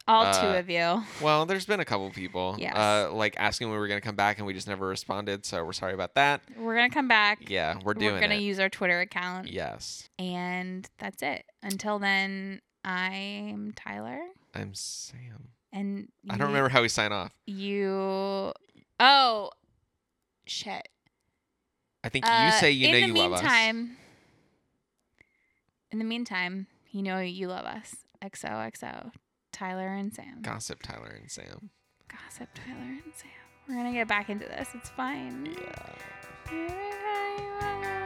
All uh, two of you. Well, there's been a couple people, Yes. uh, like asking when we were gonna come back, and we just never responded. So we're sorry about that. We're gonna come back. Yeah, we're doing We're gonna use our Twitter account. yes, And that's it. Until then, I'm Tyler. I'm Sam. And I don't remember how we sign off. you. Oh, shit. I think you Uh, say you know you love us. meantime, In the meantime, you know you love us. XOXO. Tyler and Sam. Gossip Tyler and Sam. Gossip Tyler and Sam. We're gonna get back into this. It's fine. Yeah.